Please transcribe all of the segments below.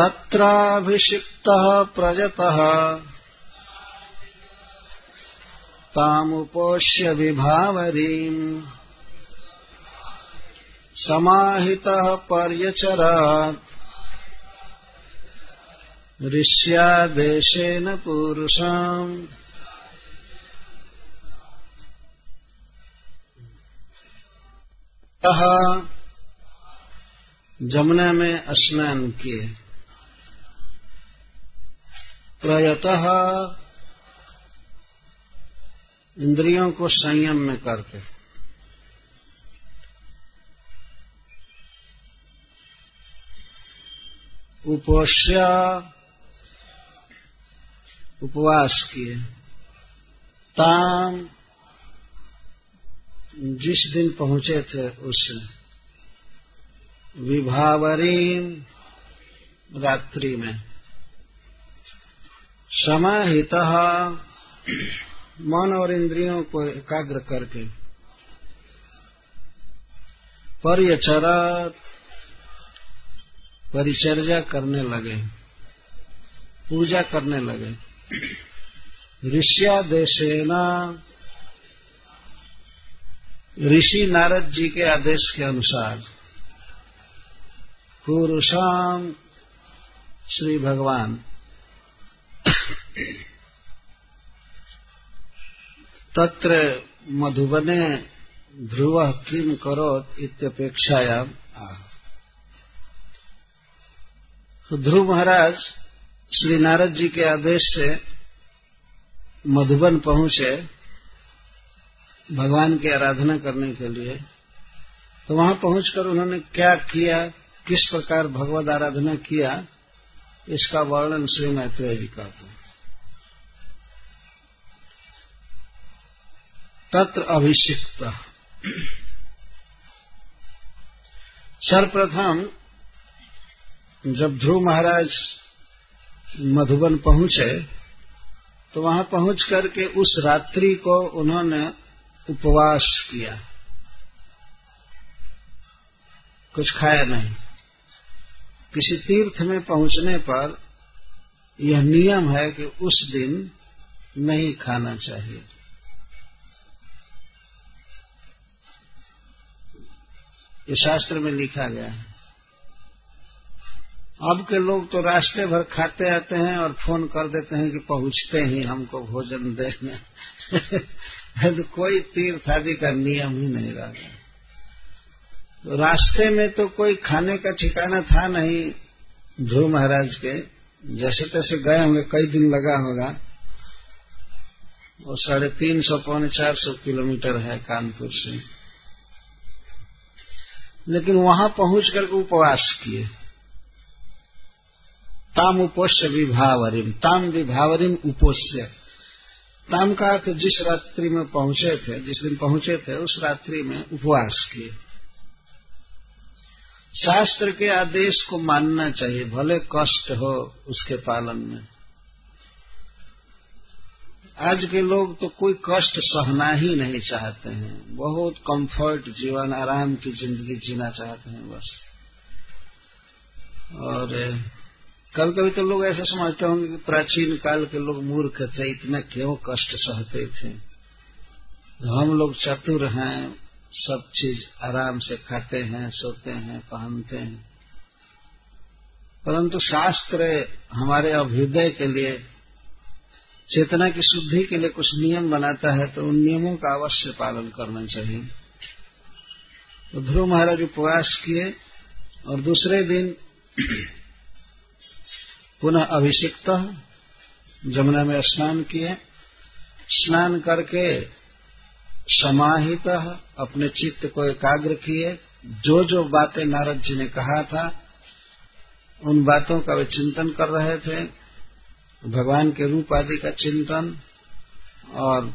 तत्राभिषिक्तः प्रजतः। तामुपोष्य विभावरीम्। समाहितः पर्यचरात्। ऋष्यादेशेन पुरुषाम्। जमुना में स्नान किए। प्रयतः इंद्रियों को संयम में करके। उपोष्य उपवास किए। ताम जिस दिन पहुँचे थे उस विभावरी रात्रि में। समाहित मन और इंद्रियों को एकाग्र करके। पर्यचरत परिचर्या करने लगे, पूजा करने लगे। ऋष्यादेशेना, ऋषि नारद जी के आदेश के अनुसार पुरुषाम श्री भगवान तत्र मधुबने ध्रुव किम करोत इत्यपेक्षायाम तो ध्रुव महाराज श्री नारद जी के आदेश से मधुबन पहुँचे भगवान की आराधना करने के लिए। तो वहाँ पहुंचकर उन्होंने क्या किया, किस प्रकार भगवत आराधना किया, इसका वर्णन श्री मैत्रेय जी का तत्र अभिषिक्त। सर्वप्रथम जब ध्रुव महाराज मधुबन पहुँचे तो वहाँ पहुँच करके उस रात्रि को उन्होंने उपवास किया। कुछ खाया नहीं। किसी तीर्थ में पहुँचने पर यह नियम है कि उस दिन नहीं खाना चाहिए। ये शास्त्र में लिखा गया है। अब के लोग तो रास्ते भर खाते आते हैं और फ़ोन कर देते हैं कि पहुँचते ही हमको भोजन देने। तो कोई तीर्थ आदि का नियम ही नहीं रहा तो रास्ते में तो कोई खाने का ठिकाना था नहीं ध्रुव महाराज के। जैसे तैसे गए होंगे, कई दिन लगा होगा। वो साढ़े तीन सौ, पौने चार सौ किलोमीटर है कानपुर से। लेकिन वहाँ पहुँच करके उपवास किए। ताम उपोष्य विभावरिम, ताम विभावरिम उपोष्य। ताम का अर्थ जिस रात्रि में पहुँचे थे, जिस दिन पहुँचे थे, उस रात्रि में उपवास किए। शास्त्र के आदेश को मानना चाहिए, भले कष्ट हो उसके पालन में। आज के लोग तो कोई कष्ट सहना ही नहीं चाहते हैं। बहुत कंफर्ट जीवन, आराम की ज़िंदगी जीना चाहते हैं बस। और कभी कभी तो लोग ऐसा समझते होंगे कि प्राचीन काल के लोग मूर्ख थे, इतना क्यों कष्ट सहते थे? हम लोग चतुर हैं, सब चीज़ आराम से खाते हैं, सोते हैं, पहनते हैं। परंतु शास्त्र हमारे अभ्युदय के लिए चेतना की शुद्धि के लिए कुछ नियम बनाता है तो उन नियमों का अवश्य पालन करना चाहिए। तो ध्रुव महाराज उपवास किए और दूसरे दिन पुनः अभिषिक्त, जमुना में स्नान किए। स्नान करके समाहित, अपने चित्त को एकाग्र किए। जो जो बातें नारद जी ने कहा था, उन बातों का वे चिंतन कर रहे थे। भगवान के रूप आदि का चिंतन और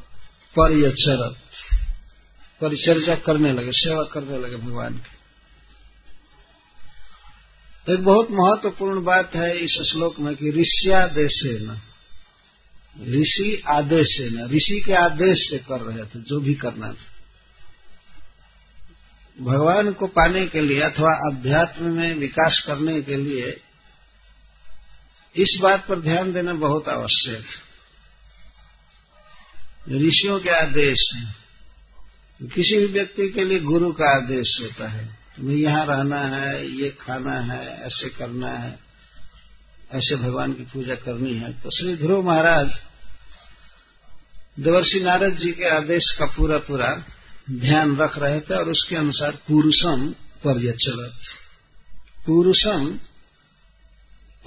परिचरत परिचर्या करने लगे, सेवा करने लगे भगवान की। एक बहुत महत्वपूर्ण बात है इस श्लोक में कि ऋषियादेश न ऋषि आदेश न ऋषि के आदेश से कर रहे थे, जो भी करना था। भगवान को पाने के लिए अथवा अध्यात्म में विकास करने के लिए इस बात पर ध्यान देना बहुत आवश्यक है। ऋषियों के आदेश हैं। किसी भी व्यक्ति के लिए गुरु का आदेश होता है, तुम्हें यहाँ रहना है, ये खाना है, ऐसे करना है, ऐसे भगवान की पूजा करनी है तो श्री ध्रुव महाराज देवर्षि नारद जी के आदेश का पूरा पूरा ध्यान रख रहे थे और उसके अनुसार पुरुषम पर्यचलत पुरुषम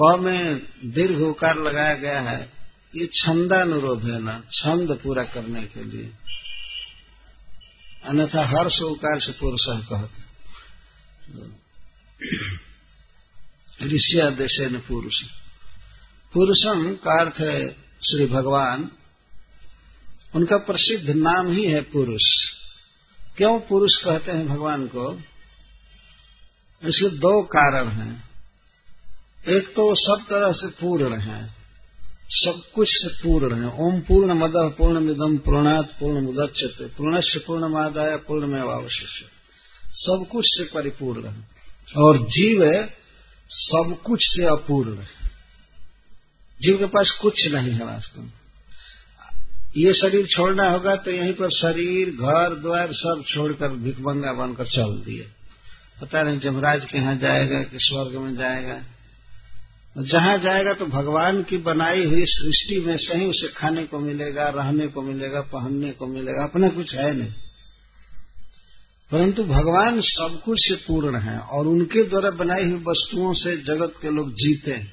प में दीर्घ उकार लगाया गया है। ये छंदानुरोध है ना, छंद पूरा करने के लिए। अन्यथा हर्ष उकार से पुरुष कहते ऋषियादेश न पुरुष। पुरुषम का अर्थ है श्री भगवान। उनका प्रसिद्ध नाम ही है पुरुष। क्यों पुरुष कहते हैं भगवान को? इसके दो कारण हैं। एक तो सब तरह से पूर्ण है। सब कुछ से पूर्ण है। ओम पूर्ण मद पूर्ण मिदम पूर्णात पूर्ण मुदच्यते पूर्णस्य पूर्ण मादाय, पूर्ण में अवशिष्य। सब कुछ से परिपूर्ण है। और जीव सब कुछ से अपूर्ण है। जीव के पास कुछ नहीं है वास्तव में। ये शरीर छोड़ना होगा तो यहीं पर शरीर, घर, द्वार सब छोड़कर भिकमंगा बनकर चल दिए। पता नहीं जमराज के यहाँ जाएगा कि स्वर्ग में जाएगा। जहाँ जाएगा तो भगवान की बनाई हुई सृष्टि में से ही उसे खाने को मिलेगा, रहने को मिलेगा, पहनने को मिलेगा, अपना कुछ है नहीं। परंतु भगवान सब कुछ से पूर्ण है और उनके द्वारा बनाई हुई वस्तुओं से जगत के लोग जीते हैं।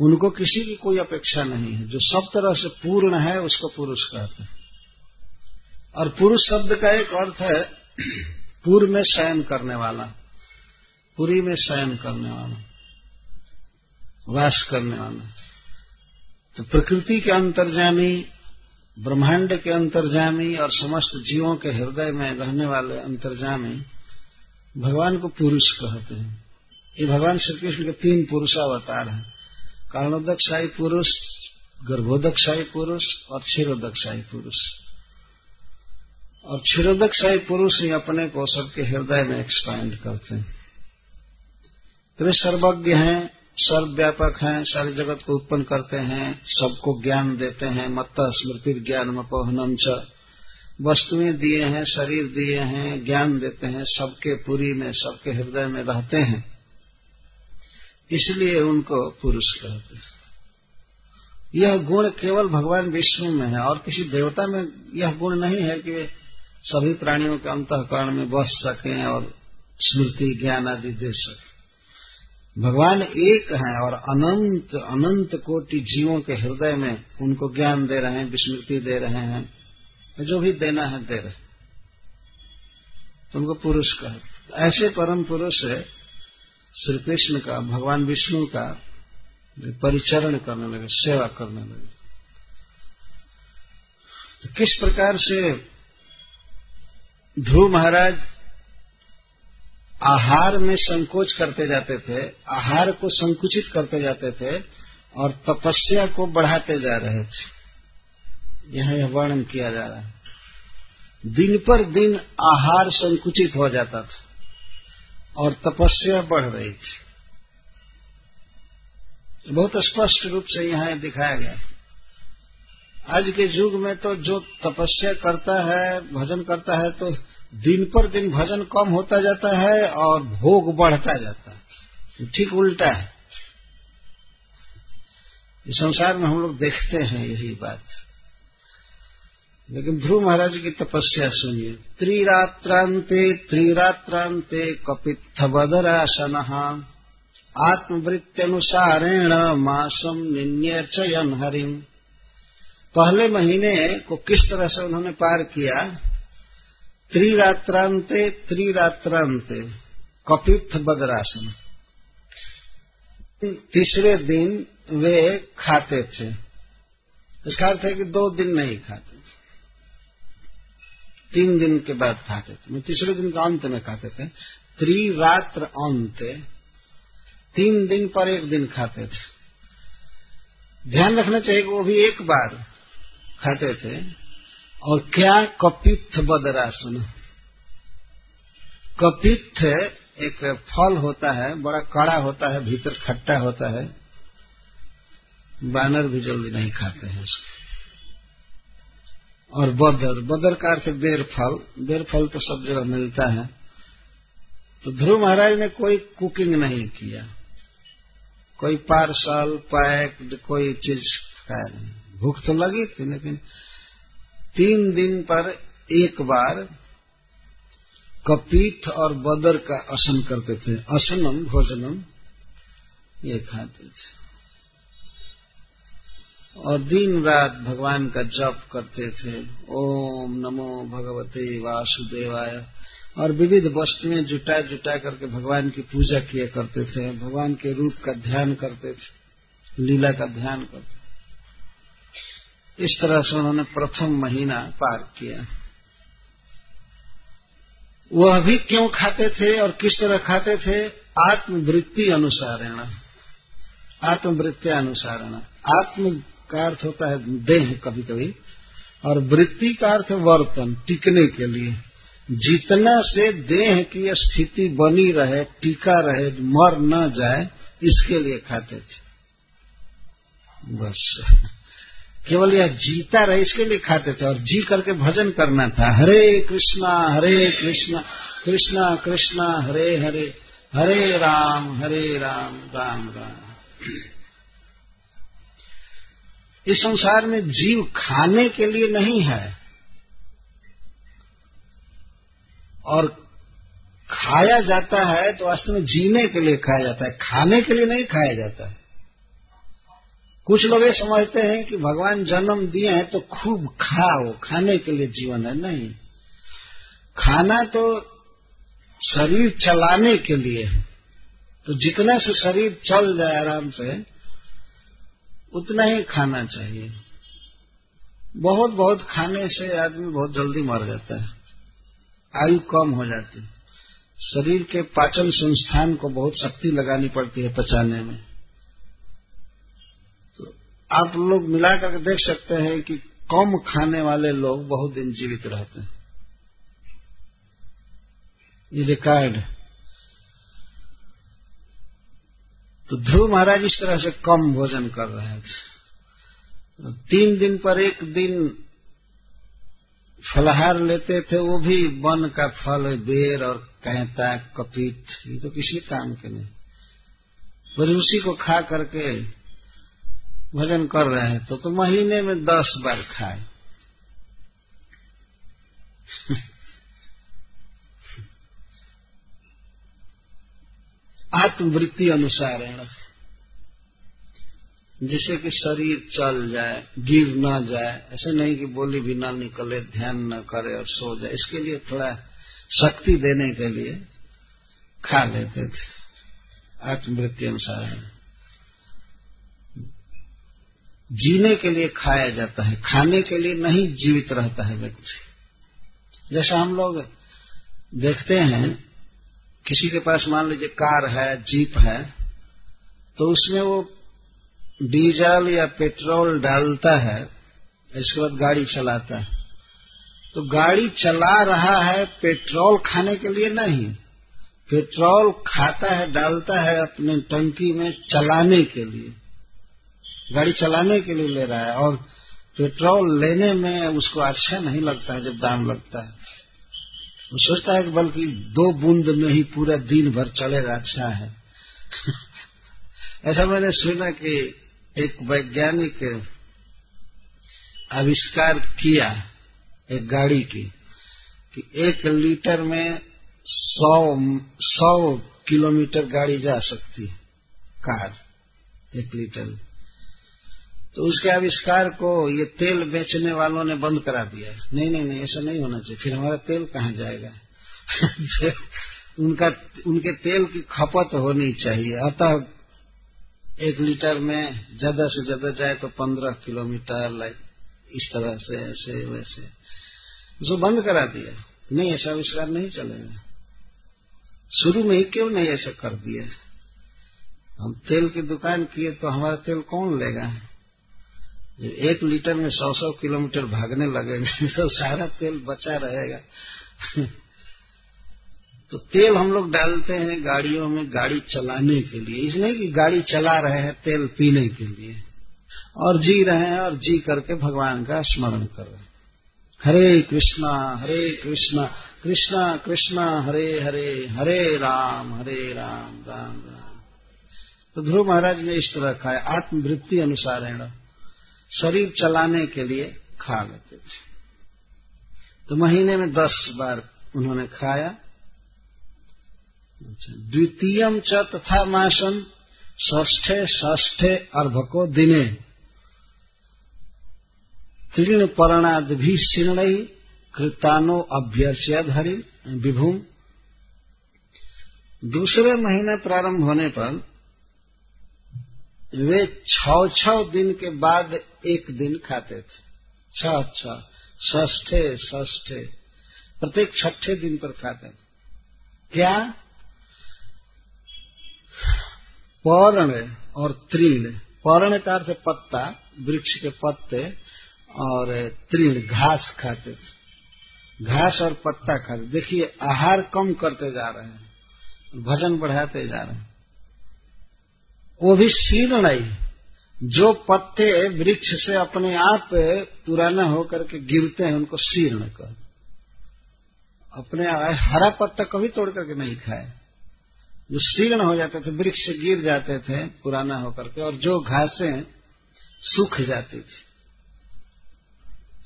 उनको किसी की कोई अपेक्षा नहीं है। जो सब तरह से पूर्ण है, उसको पुरुष कहते हैं। और पुरुष शब्द का एक अर्थ है, पूर्व में शयन करने वाला, पुरी में शयन करने वाला। वास करने वाला। तो प्रकृति के अंतर्जामी, ब्रह्मांड के अंतर्जामी और समस्त जीवों के हृदय में रहने वाले अंतर्जामी भगवान को पुरुष कहते हैं। ये भगवान श्री कृष्ण के तीन पुरुषावतार हैं। कारणोदकशाही पुरुष गर्भोदकशाही पुरुष और क्षीरोदकशाही पुरुष। और क्षीरोदकशाही पुरुष ही अपने को सबके हृदय में एक्सपांड करते हैं। तो वे सर्वज्ञ हैं सर्वव्यापक हैं, सारे जगत को उत्पन्न करते हैं, सबको ज्ञान देते हैं मत स्मृति ज्ञान मपोहनम च। वस्तुएँ दिए हैं, शरीर दिए हैं, ज्ञान देते हैं, सबके पुरी में, सबके हृदय में रहते हैं। इसलिए उनको पुरुष कहते हैं। यह गुण केवल भगवान विष्णु में है, और किसी देवता में यह गुण नहीं है कि वे सभी प्राणियों के अंतकरण में बस सकें और स्मृति ज्ञान आदि दे सकें। भगवान एक है और अनंत अनंत कोटि जीवों के हृदय में उनको ज्ञान दे रहे हैं, विस्मृति दे रहे हैं जो भी देना है दे रहे उनको पुरुष का ऐसे परम पुरुष है, श्री कृष्ण का, भगवान विष्णु का परिचरण करने लगे, सेवा करने लगे। तो किस प्रकार से ध्रुव महाराज आहार में संकोच करते जाते थे, आहार को संकुचित करते जाते थे और तपस्या को बढ़ाते जा रहे थे। यह यह वर्णन किया जा रहा है। दिन पर दिन आहार संकुचित हो जाता था और तपस्या बढ़ रही थी। बहुत स्पष्ट रूप से यहाँ दिखाया गया आज के युग में तो जो तपस्या करता है, भजन करता है तो दिन पर दिन भजन कम होता जाता है और भोग बढ़ता जाता है। ठीक उल्टा है। इस संसार में हम लोग देखते हैं यही बात। लेकिन ध्रुव महाराज की तपस्या सुनिए। त्रिरात्रांते त्रिरात्रांते कपित्थ बदरासन आत्मवृत्त्यनुसारेण मासम निन्यचयन हरिम। पहले महीने को किस तरह से उन्होंने पार किया? त्रिरात्रांते त्रिरात्रांते कपित्थ बदरासन तीसरे दिन वे खाते थे। इसका अर्थ है कि दो दिन नहीं खाते। तीन दिन के बाद खाते थे। तीसरे दिन के अंत में खाते थे। त्रिरात्र अंत। तीन दिन पर एक दिन खाते थे। ध्यान रखना चाहिए कि वो भी एक बार खाते थे। और क्या कपित्थ बदरासन? कपित्थ एक फल होता है, बड़ा कड़ा होता है, भीतर खट्टा होता है। बानर भी जल्दी नहीं खाते हैं उसको। और बदर बदर का अर्थ बेर फल बेर फल तो सब जगह मिलता है। तो ध्रुव महाराज ने कोई कुकिंग नहीं किया। कोई पार्सल पैक कोई चीज़ खाया नहीं। भूख तो लगी थी, लेकिन तीन दिन पर एक बार कपीठ और बदर का असन करते थे। असनम भोजनम, ये खाते थे। और दिन रात भगवान का जप करते थे। ओम नमो भगवते वासुदेवाय। और विविध वस्तुएँ जुटा जुटा करके भगवान की पूजा किया करते थे। भगवान के रूप का ध्यान करते थे। लीला का ध्यान करते इस तरह से उन्होंने प्रथम महीना पार किया। वह भी क्यों खाते थे और किस तरह खाते थे? आत्मवृत्ति अनुसारण। आत्मवृत्ति अनुसारण। आत्म का अर्थ होता है देह कभी कभी और वृत्ति का अर्थ वर्तन, टिकने के लिए। जितना से देह की स्थिति बनी रहे, टिका रहे, मर न जाए, इसके लिए खाते थे। बस। केवल यह जीता रहे, इसके लिए खाते थे। और जी करके भजन करना था। हरे कृष्णा हरे कृष्णा कृष्णा कृष्णा, हरे हरे हरे राम हरे राम राम राम। इस संसार में जीव खाने के लिए नहीं है। और खाया जाता है तो वास्तव में जीने के लिए खाया जाता है। खाने के लिए नहीं खाया जाता है। कुछ लोग ये समझते हैं कि भगवान जन्म दिए हैं तो खूब खाओ, खाने के लिए जीवन है, नहीं। खाना तो शरीर चलाने के लिए है। तो जितना से शरीर चल जाए आराम से, उतना ही खाना चाहिए। बहुत बहुत खाने से आदमी बहुत जल्दी मर जाता है। आयु कम हो जाती है। शरीर के पाचन संस्थान को बहुत शक्ति लगानी पड़ती है पचाने में। आप लोग मिला करके देख सकते हैं कि कम खाने वाले लोग बहुत दिन जीवित रहते हैं। ये रिकॉर्ड तो ध्रुव महाराज इस तरह से कम भोजन कर रहे थे तीन दिन पर एक दिन फलाहार लेते थे, वो भी वन का फल, बेर और कहता कपीत, ये तो किसी काम के नहीं। पर उसी को खा करके भजन कर रहे हैं तो तो महीने में दस बार खाए। आत्मवृत्ति अनुसार जिससे कि शरीर चल जाए, गिर न जाए, ऐसे नहीं कि बोली भी ना निकले, ध्यान न करे और सो जाए, इसके लिए थोड़ा शक्ति देने के लिए खा लेते थे। आत्मवृत्ति अनुसार जीने के लिए खाया जाता है, खाने के लिए नहीं जीवित रहता है व्यक्ति। जैसा हम लोग देखते हैं, किसी के पास मान लीजिए कार है, जीप है तो उसमें वो डीजल या पेट्रोल डालता है, इसके बाद गाड़ी चलाता है। तो गाड़ी चला रहा है, पेट्रोल खाने के लिए नहीं। पेट्रोल खाता है, डालता है अपने टंकी में चलाने के लिए। गाड़ी चलाने के लिए ले रहा है और पेट्रोल लेने में उसको अच्छा नहीं लगता है, जब दाम लगता है। वो सोचता है कि बल्कि दो बूंद में ही पूरा दिन भर चलेगा अच्छा है। ऐसा मैंने सुना कि एक वैज्ञानिक आविष्कार किया एक गाड़ी की कि एक लीटर में सौ सौ किलोमीटर गाड़ी जा सकती है, कार, एक लीटर। तो उसके आविष्कार को ये तेल बेचने वालों ने बंद करा दिया। नहीं नहीं नहीं, ऐसा नहीं होना चाहिए। फिर हमारा तेल कहाँ जाएगा? उनका, उनके तेल की खपत होनी चाहिए। अतः एक लीटर में ज़्यादा से ज़्यादा जाए तो पंद्रह किलोमीटर, लाइक, इस तरह से, ऐसे, वैसे। उसको बंद करा दिया। नहीं, ऐसा आविष्कार नहीं चलेगा। शुरू में ही क्यों नहीं ऐसा कर दिया? हम तेल की दुकान किए तो हमारा तेल कौन लेगा? एक लीटर में सौ सौ किलोमीटर भागने लगेगा तो सारा तेल बचा रहेगा। तो तेल हम लोग डालते हैं गाड़ियों में गाड़ी चलाने के लिए। इसलिए कि गाड़ी चला रहे हैं तेल पीने के लिए। और जी रहे हैं और जी करके भगवान का स्मरण कर रहे हैं। हरे कृष्णा हरे कृष्णा कृष्णा कृष्णा, हरे हरे हरे राम हरे राम राम राम। तो ध्रुव महाराज ने इस तरह खाया आत्मवृत्ति अनुसार शरीर चलाने के लिए खा लेते थे। तो महीने में दस बार उन्होंने खाया। अच्छा, द्वितीयम च तथा मासन ष्ठे ष्ठे अर्भको दिने। तीर्ण पर्णाद भी शीर्ण कृतानो अभ्यर्चयद धरी विभूम। दूसरे महीने प्रारंभ होने पर वे छ छ दिन के बाद एक दिन खाते थे। छ छ ष्ठे ष्ठे प्रत्येक छठे दिन पर खाते थे। क्या? पौर्ण और तृण पौर्ण का अर्थ पत्ता, वृक्ष के पत्ते और तृण घास खाते थे। घास और पत्ता खाते देखिए, आहार कम करते जा रहे हैं, भजन बढ़ाते जा रहे हैं। वो भी शीर्ण ही जो पत्ते वृक्ष से अपने आप पुराना होकर के गिरते हैं, उनको शीर्ण कर अपने हरा पत्ता कभी तोड़ करके नहीं खाए। जो शीर्ण हो जाते थे, वृक्ष गिर जाते थे पुराना होकर के, और जो घासें सूख जाती थी।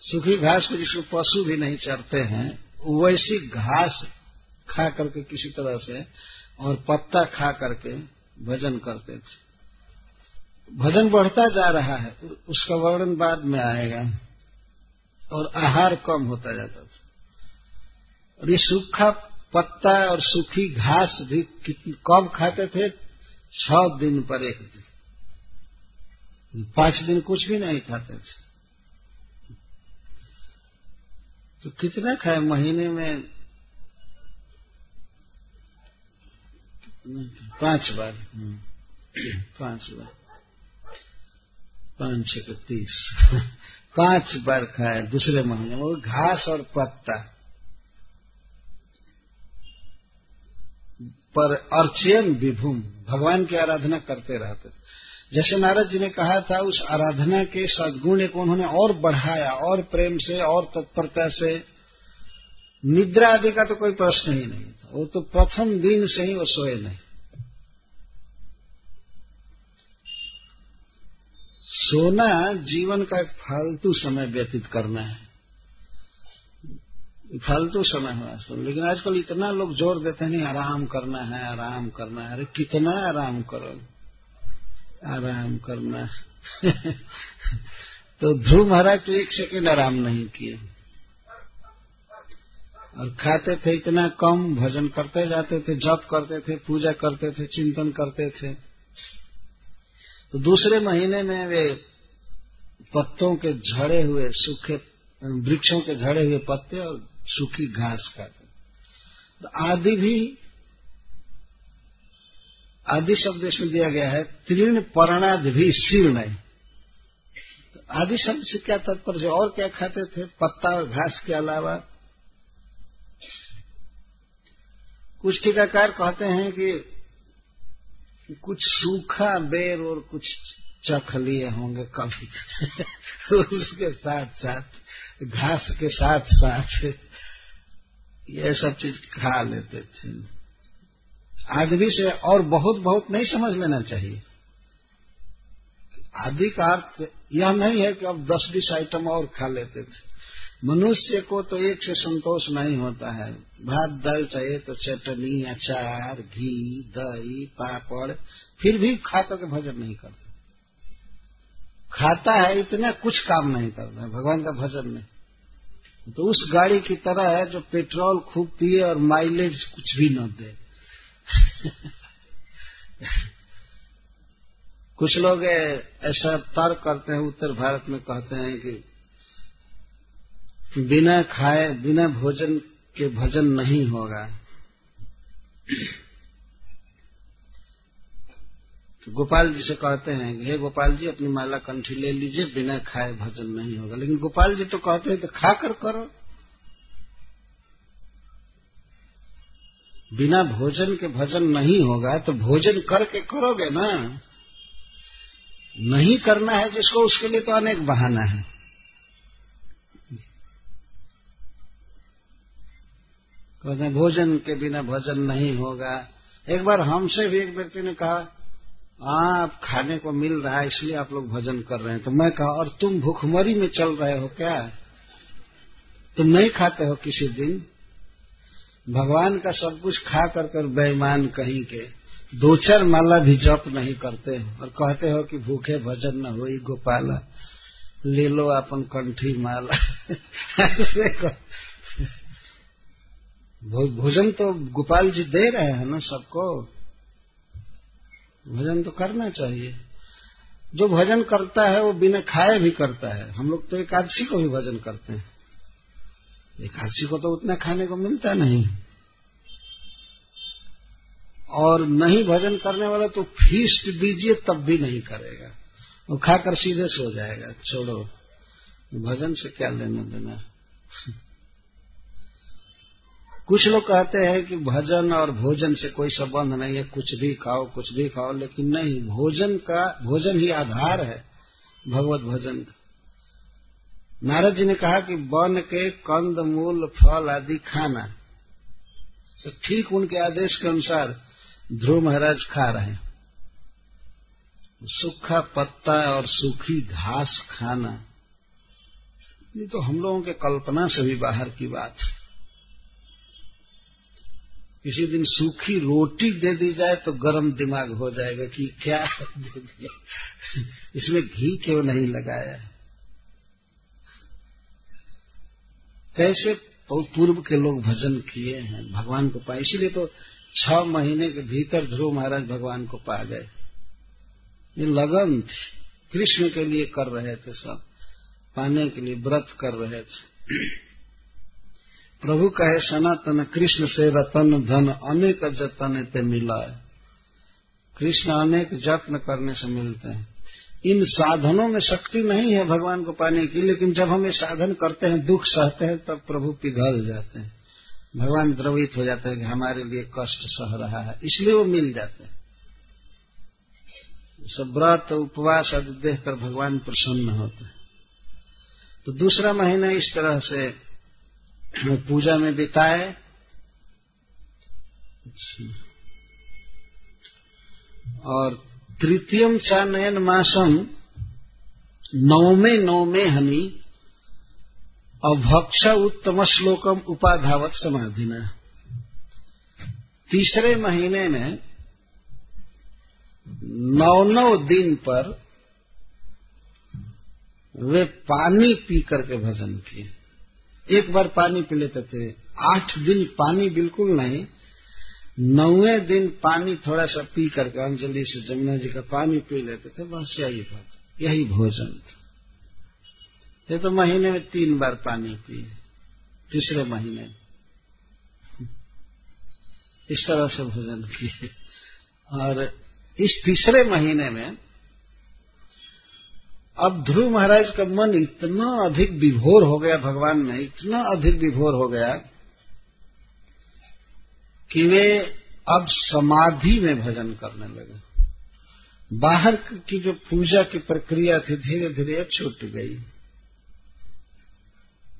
सूखी घास को जिसको पशु भी नहीं चरते हैं, वैसी घास खा करके किसी तरह से, और पत्ता खा करके भजन करते थे। भजन बढ़ता जा रहा है, उसका वर्णन बाद में आएगा। और आहार कम होता जाता था और ये सूखा पत्ता और सूखी घास भी कब खाते थे, छह दिन पर एक दिन पाँच दिन कुछ भी नहीं खाते थे। तो कितना खाए महीने में? पाँच बार। पाँच बार। पाँच छह तीस पाँच बार खाए दूसरे महीने में घास और पत्ता। पर अर्चयन विभूम, भगवान की आराधना करते रहते थे। जैसे नारद जी ने कहा था, उस आराधना के सदगुण को उन्होंने और बढ़ाया, और प्रेम से, और तत्परता से। निद्रा आदि का तो कोई प्रश्न ही नहीं था। वो तो प्रथम दिन से ही वो सोए नहीं। सोना जीवन का एक फालतू समय व्यतीत करना है। फालतू समय है आजकल लेकिन आजकल इतना लोग ज़ोर देते हैं आराम करना है, आराम करना है। अरे, कितना आराम करो? आराम करना तो ध्रुव महाराज तो एक सेकेंड आराम नहीं किए। और खाते थे इतना कम, भजन करते जाते थे, जप करते थे, पूजा करते थे, चिंतन करते थे। तो दूसरे महीने में वे पत्तों के झड़े हुए, सूखे, वृक्षों के झड़े हुए पत्ते और सूखी घास खाते तो आदि भी, आदि शब्द इसमें दिया गया है, तीर्ण पर्णाद भी शीर्ण है। तो आदि शब्द से क्या तत्पर और क्या खाते थे? पत्ता और घास के अलावा। कुछ टीकाकार कहते हैं कि कुछ सूखा बेर और कुछ चख लिए होंगे कभी। उसके साथ साथ, घास के साथ साथ, ये सब चीज़ खा लेते थे। आदमी से और बहुत बहुत नहीं समझ लेना चाहिए। आदि का अर्थ यह नहीं है कि अब दस बीस आइटम और खा लेते थे। मनुष्य को तो एक से संतोष नहीं होता है। भात, दाल चाहिए तो चटनी, अचार, घी, दही, पापड़, फिर भी खा करके भजन नहीं करता। खाता है, इतना कुछ काम नहीं करता भगवान का भजन नहीं। तो उस गाड़ी की तरह है जो पेट्रोल खूब पिए और माइलेज कुछ भी न दे। कुछ लोग ऐसा तर्क करते हैं, उत्तर भारत में कहते हैं कि बिना खाए, बिना भोजन के भजन नहीं होगा। तो गोपाल जी से कहते हैं, हे गोपाल जी, अपनी माला कंठी ले लीजिए, बिना खाए भजन नहीं होगा। लेकिन गोपाल जी तो कहते हैं तो खाकर करो। बिना भोजन के भजन नहीं होगा तो भोजन करके करोगे ना? नहीं करना है जिसको, उसके लिए तो अनेक बहाना है। कहते भोजन के बिना भजन नहीं होगा। एक बार हमसे भी एक व्यक्ति ने कहा, आप खाने को मिल रहा है, इसलिए आप लोग भजन कर रहे हैं। तो मैं कहा, और तुम भूखमरी में चल रहे हो क्या? तुम नहीं खाते हो किसी दिन? भगवान का सब कुछ खा कर कर बेईमान कहीं के दो चार माला भी जप नहीं करते हो और कहते हो कि भूखे भजन न हो गोपाला, ले लो अपन कंठी माला। ऐसे भोजन तो गोपाल जी दे रहे हैं ना सबको। भजन तो करना चाहिए। जो भजन करता है, वो बिना खाए भी करता है। हम लोग तो एकादशी को भी भजन करते हैं। एकादशी को तो उतना खाने को मिलता नहीं। और नहीं भजन करने वाला तो फीस्ट दीजिए, तब भी नहीं करेगा। वो खाकर सीधे सो जाएगा। छोड़ो, भजन से क्या लेना देना। कुछ लोग कहते हैं कि भजन और भोजन से कोई संबंध नहीं है, कुछ भी खाओ, कुछ भी खाओ, लेकिन नहीं, भोजन का, भोजन ही आधार है भगवत भजन का। नारद जी ने कहा कि वन के कंद, मूल, फल आदि खाना। तो ठीक उनके आदेश के अनुसार ध्रुव महाराज खा रहे हैं। सूखा पत्ता और सूखी घास खाना। ये तो हम लोगों के कल्पना से भी बाहर की बात है। किसी दिन सूखी रोटी दे दी जाए तो गर्म दिमाग हो जाएगा कि क्या दे दिया इसमें घी क्यों नहीं लगाया? कैसे पूर्व के लोग भजन किए हैं, भगवान को पाए इसीलिए तो छह महीने के भीतर ध्रुव महाराज भगवान को पा गए। ये लगन थी कृष्ण के लिए कर रहे थे सब, पाने के लिए व्रत कर रहे थे। प्रभु कहे, सनातन कृष्ण से रतन धन अनेक जतन ते मिला है कृष्ण अनेक जत्न करने से मिलते हैं। इन साधनों में शक्ति नहीं है भगवान को पाने की, लेकिन जब हम ये साधन करते हैं, दुख सहते हैं, तब प्रभु पिघल जाते हैं। भगवान द्रवित हो जाते हैं कि हमारे लिए कष्ट सह रहा है, इसलिए वो मिल जाते हैं। सब व्रत, उपवास आदि देखकर भगवान प्रसन्न होते हैं। तो दूसरा महीना इस तरह से पूजा में बिताए। और तृतीयम चा नयन मासम नौमे नौमे हनी, अभक्ष उत्तम श्लोकम उपाधावत समाधिना। तीसरे महीने में नौ नौ दिन पर वे पानी पी करके भजन किए। एक बार पानी पी लेते थे। आठ दिन पानी बिल्कुल नहीं, नौवे दिन पानी थोड़ा सा पी करके अंजलि से जमुना जी का पानी पी लेते थे, बस यही बात, यही भोजन था। ये तो महीने में तीन बार पानी पिए तीसरे महीने। इस तरह से भोजन किए। और इस तीसरे महीने में अब ध्रुव महाराज का मन इतना अधिक विभोर हो गया भगवान में, इतना अधिक विभोर हो गया कि वे अब समाधि में भजन करने लगे। बाहर की जो पूजा की प्रक्रिया थी धीरे धीरे छूट गई।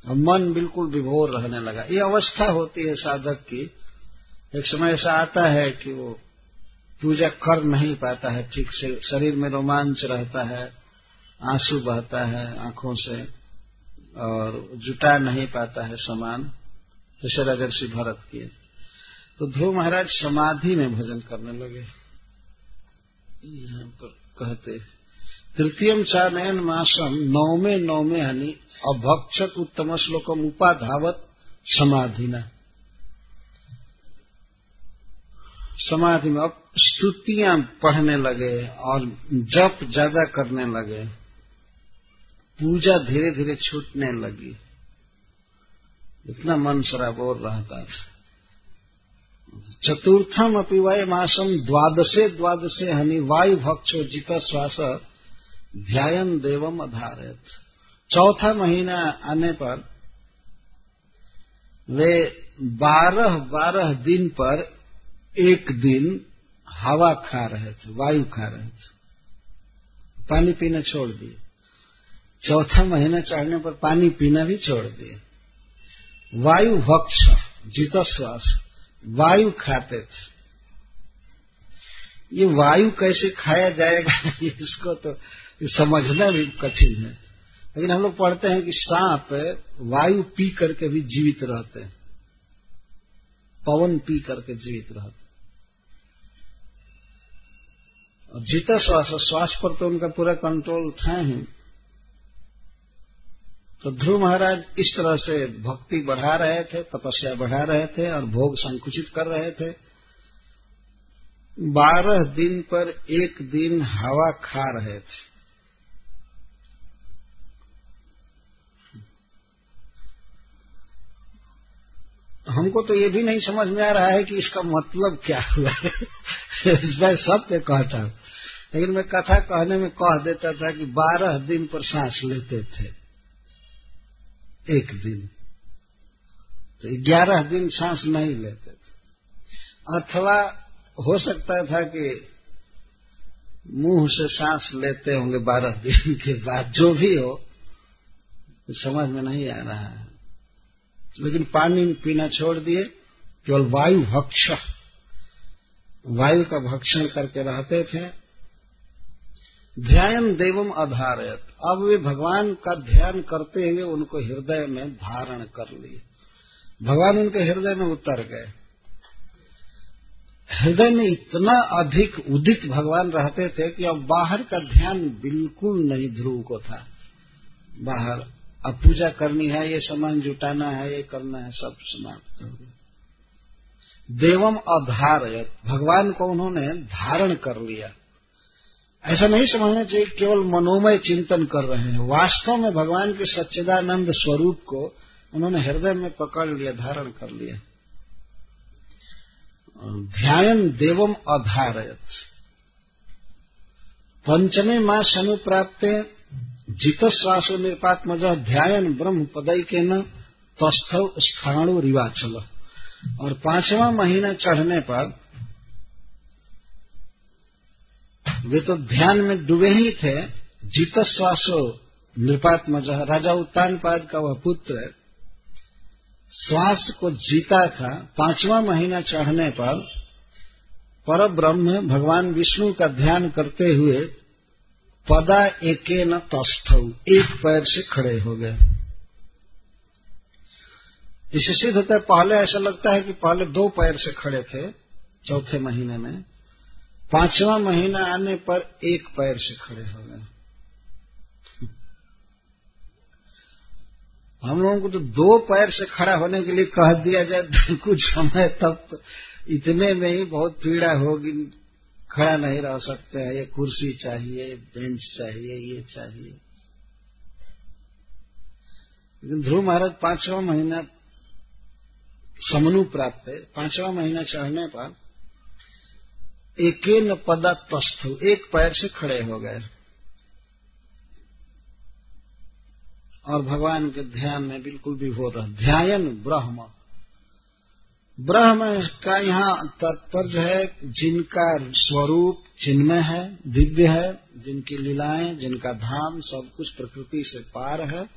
अब मन बिल्कुल विभोर रहने लगा। ये अवस्था होती है साधक की। एक समय ऐसा आता है कि वो पूजा कर नहीं पाता है, ठीक से, शरीर में रोमांच रहता है। आँसू बहता है आँखों से और जुटा नहीं पाता है समान। जैसे राजर्षि भरत किए। तो ध्रुव महाराज समाधि में भजन करने लगे। यहाँ पर कहते तृतीयम चानयन मासम नौमे नौमे हनि अभक्षक उत्तम श्लोकम उपाधावत समाधि न समाधि में अब स्तुतियाँ पढ़ने लगे और जप ज़्यादा करने लगे। पूजा धीरे धीरे छूटने लगी। इतना मन बोल रहता था। चतुर्थम अपि वय मासम द्वादशे द्वादशे हनि वायु भक्षो जित श्वास ध्यान देवम आधारित चौथा महीना आने पर वे बारह बारह दिन पर एक दिन हवा खा रहे थे, वायु खा रहे थे। पानी पीना छोड़ दिए। चौथा महीना चढ़ने पर पानी पीना भी छोड़ दिए। वायु भक्ष, जित श्वास, वायु खाते थे। ये वायु कैसे खाया जाएगा, इसको तो समझना भी कठिन है। लेकिन हम लोग पढ़ते हैं कि सांप वायु पी करके भी जीवित रहते हैं। पवन पी करके जीवित रहते और जीता श्वास श्वास पर तो उनका पूरा कंट्रोल था ही। तो ध्रुव महाराज इस तरह से भक्ति बढ़ा रहे थे, तपस्या बढ़ा रहे थे और भोग संकुचित कर रहे थे। बारह दिन पर एक दिन हवा खा रहे थे। हमको तो ये भी नहीं समझ में आ रहा है कि इसका मतलब क्या हुआ। है मैं सत्य कहता हूँ। लेकिन मैं कथा कहने में कह देता था कि बारह दिन पर सांस लेते थे। एक दिन। तो ग्यारह दिन सांस नहीं लेते थे। अथवा हो सकता था कि मुँह से सांस लेते होंगे बारह दिन के बाद, जो भी हो तो समझ में नहीं आ रहा है। लेकिन पानी पीना छोड़ दिए, केवल वायु भक्ष वायु का भक्षण करके रहते थे। ध्यान देवम आधारित अब वे भगवान का ध्यान करते हुए उनको हृदय में धारण कर लिए भगवान उनके हृदय में उतर गए। हृदय में इतना अधिक उदित भगवान रहते थे कि अब बाहर का ध्यान बिल्कुल नहीं ध्रुव को था। बाहर अब पूजा करनी है, ये सामान जुटाना है, ये करना है, सब समाप्त हो गया। देवम अधारयत। भगवान को उन्होंने धारण कर लिया। ऐसा नहीं समझना चाहिए, केवल मनोमय चिंतन कर रहे हैं। वास्तव में भगवान के सच्चिदानंद स्वरूप को उन्होंने हृदय में पकड़ लिया, धारण कर लिया। ध्यान देवम अधारयत। पंचमे मास अनुप्राप्त जित श्वासो निपात्मज ध्यान ब्रह्म पदय के न तस्थव स्थाणु रिवाचल। और पांचवा महीना चढ़ने पर वे तो ध्यान में डूबे ही थे। जीत श्वासो नृपात्मज, राजा उत्तान पाद का वह पुत्र श्वास को जीता था पांचवा महीना चढ़ने पर। पर ब्रह्म भगवान विष्णु का ध्यान करते हुए पदा एके न तस्थ, एक पैर से खड़े हो गए। इससे सिद्ध होता है, पहले ऐसा लगता है कि पहले दो पैर से खड़े थे, चौथे महीने में। पांचवा महीना आने पर एक पैर से खड़े हो गए। हम लोगों को तो दो पैर से खड़ा होने के लिए कह दिया जाए, कुछ समय तक तो इतने में ही बहुत पीड़ा होगी, खड़ा नहीं रह सकते हैं। ये कुर्सी चाहिए, बेंच चाहिए, ये चाहिए। लेकिन ध्रुव महाराज पांचवा महीना समनु प्राप्त है। पांचवा महीना चढ़ने पर एक न पदा तस्थ एक पैर से खड़े हो गए। और भगवान के ध्यान में बिल्कुल भी हो रहा। ध्यान ब्रह्म। ब्रह्म का यहाँ तात्पर्य है, जिनका स्वरूप चिन्मय है, दिव्य है, जिनकी लीलाएँ, जिनका धाम, सब कुछ प्रकृति से पार है,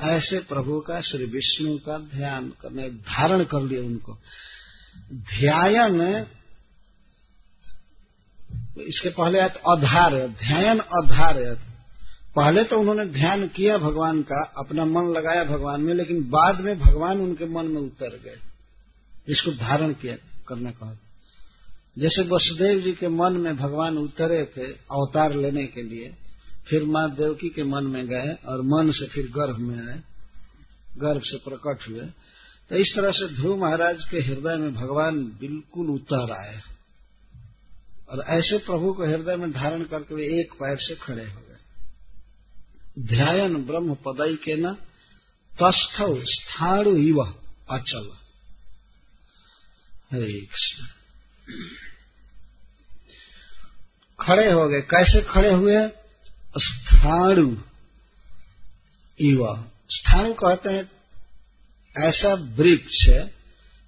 ऐसे प्रभु का, श्री विष्णु का ध्यान करने, धारण कर लिया उनको। ध्यान इसके पहले अधार, ध्यान अधार। पहले तो उन्होंने ध्यान किया भगवान का, अपना मन लगाया भगवान में, लेकिन बाद में भगवान उनके मन में उतर गए। इसको धारण किया, करने कहा जैसे वसुदेव जी के मन में भगवान उतरे थे अवतार लेने के लिए, फिर माँ देवकी के मन में गए और मन से फिर गर्भ में आए, गर्भ से प्रकट हुए। तो इस तरह से ध्रुव महाराज के हृदय में भगवान बिल्कुल उतर आए। और ऐसे प्रभु को हृदय में धारण करके वे एक पैर से खड़े हो गए। ध्यान ब्रह्म पदई के न तस्थ स्थाणु इव अचल। हरे कृष्ण। खड़े हो गए। कैसे खड़े हुए? स्थाणु इव। स्थाणु कहते हैं ऐसा वृक्ष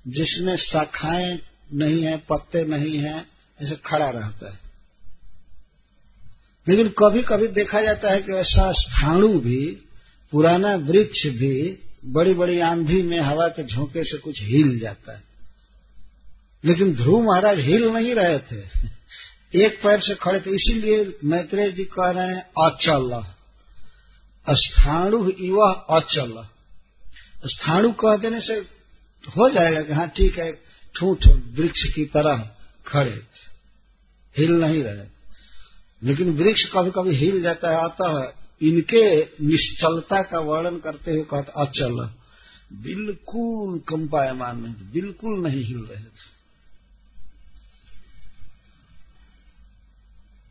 जिसमें शाखाएँ नहीं है, पत्ते नहीं है ऐसे खड़ा रहता है। लेकिन कभी कभी देखा जाता है कि ऐसा स्थाणु भी, पुराना वृक्ष भी बड़ी बड़ी आंधी में हवा के झोंके से कुछ हिल जाता है। लेकिन ध्रुव महाराज हिल नहीं रहे थे। एक पैर से खड़े थे। इसीलिए मैत्रेय जी कह रहे हैं, अचल। स्थाणु युवा अचल। स्थाणु कह देने से हो जाएगा कि हाँ ठीक है, ठूठ वृक्ष की तरह खड़े। हिल नहीं रहे। लेकिन वृक्ष कभी कभी हिल जाता है अतः इनके निश्चलता का वर्णन करते हुए कहते अचल। बिल्कुल कंपायमान नहीं, बिल्कुल नहीं हिल रहे थे।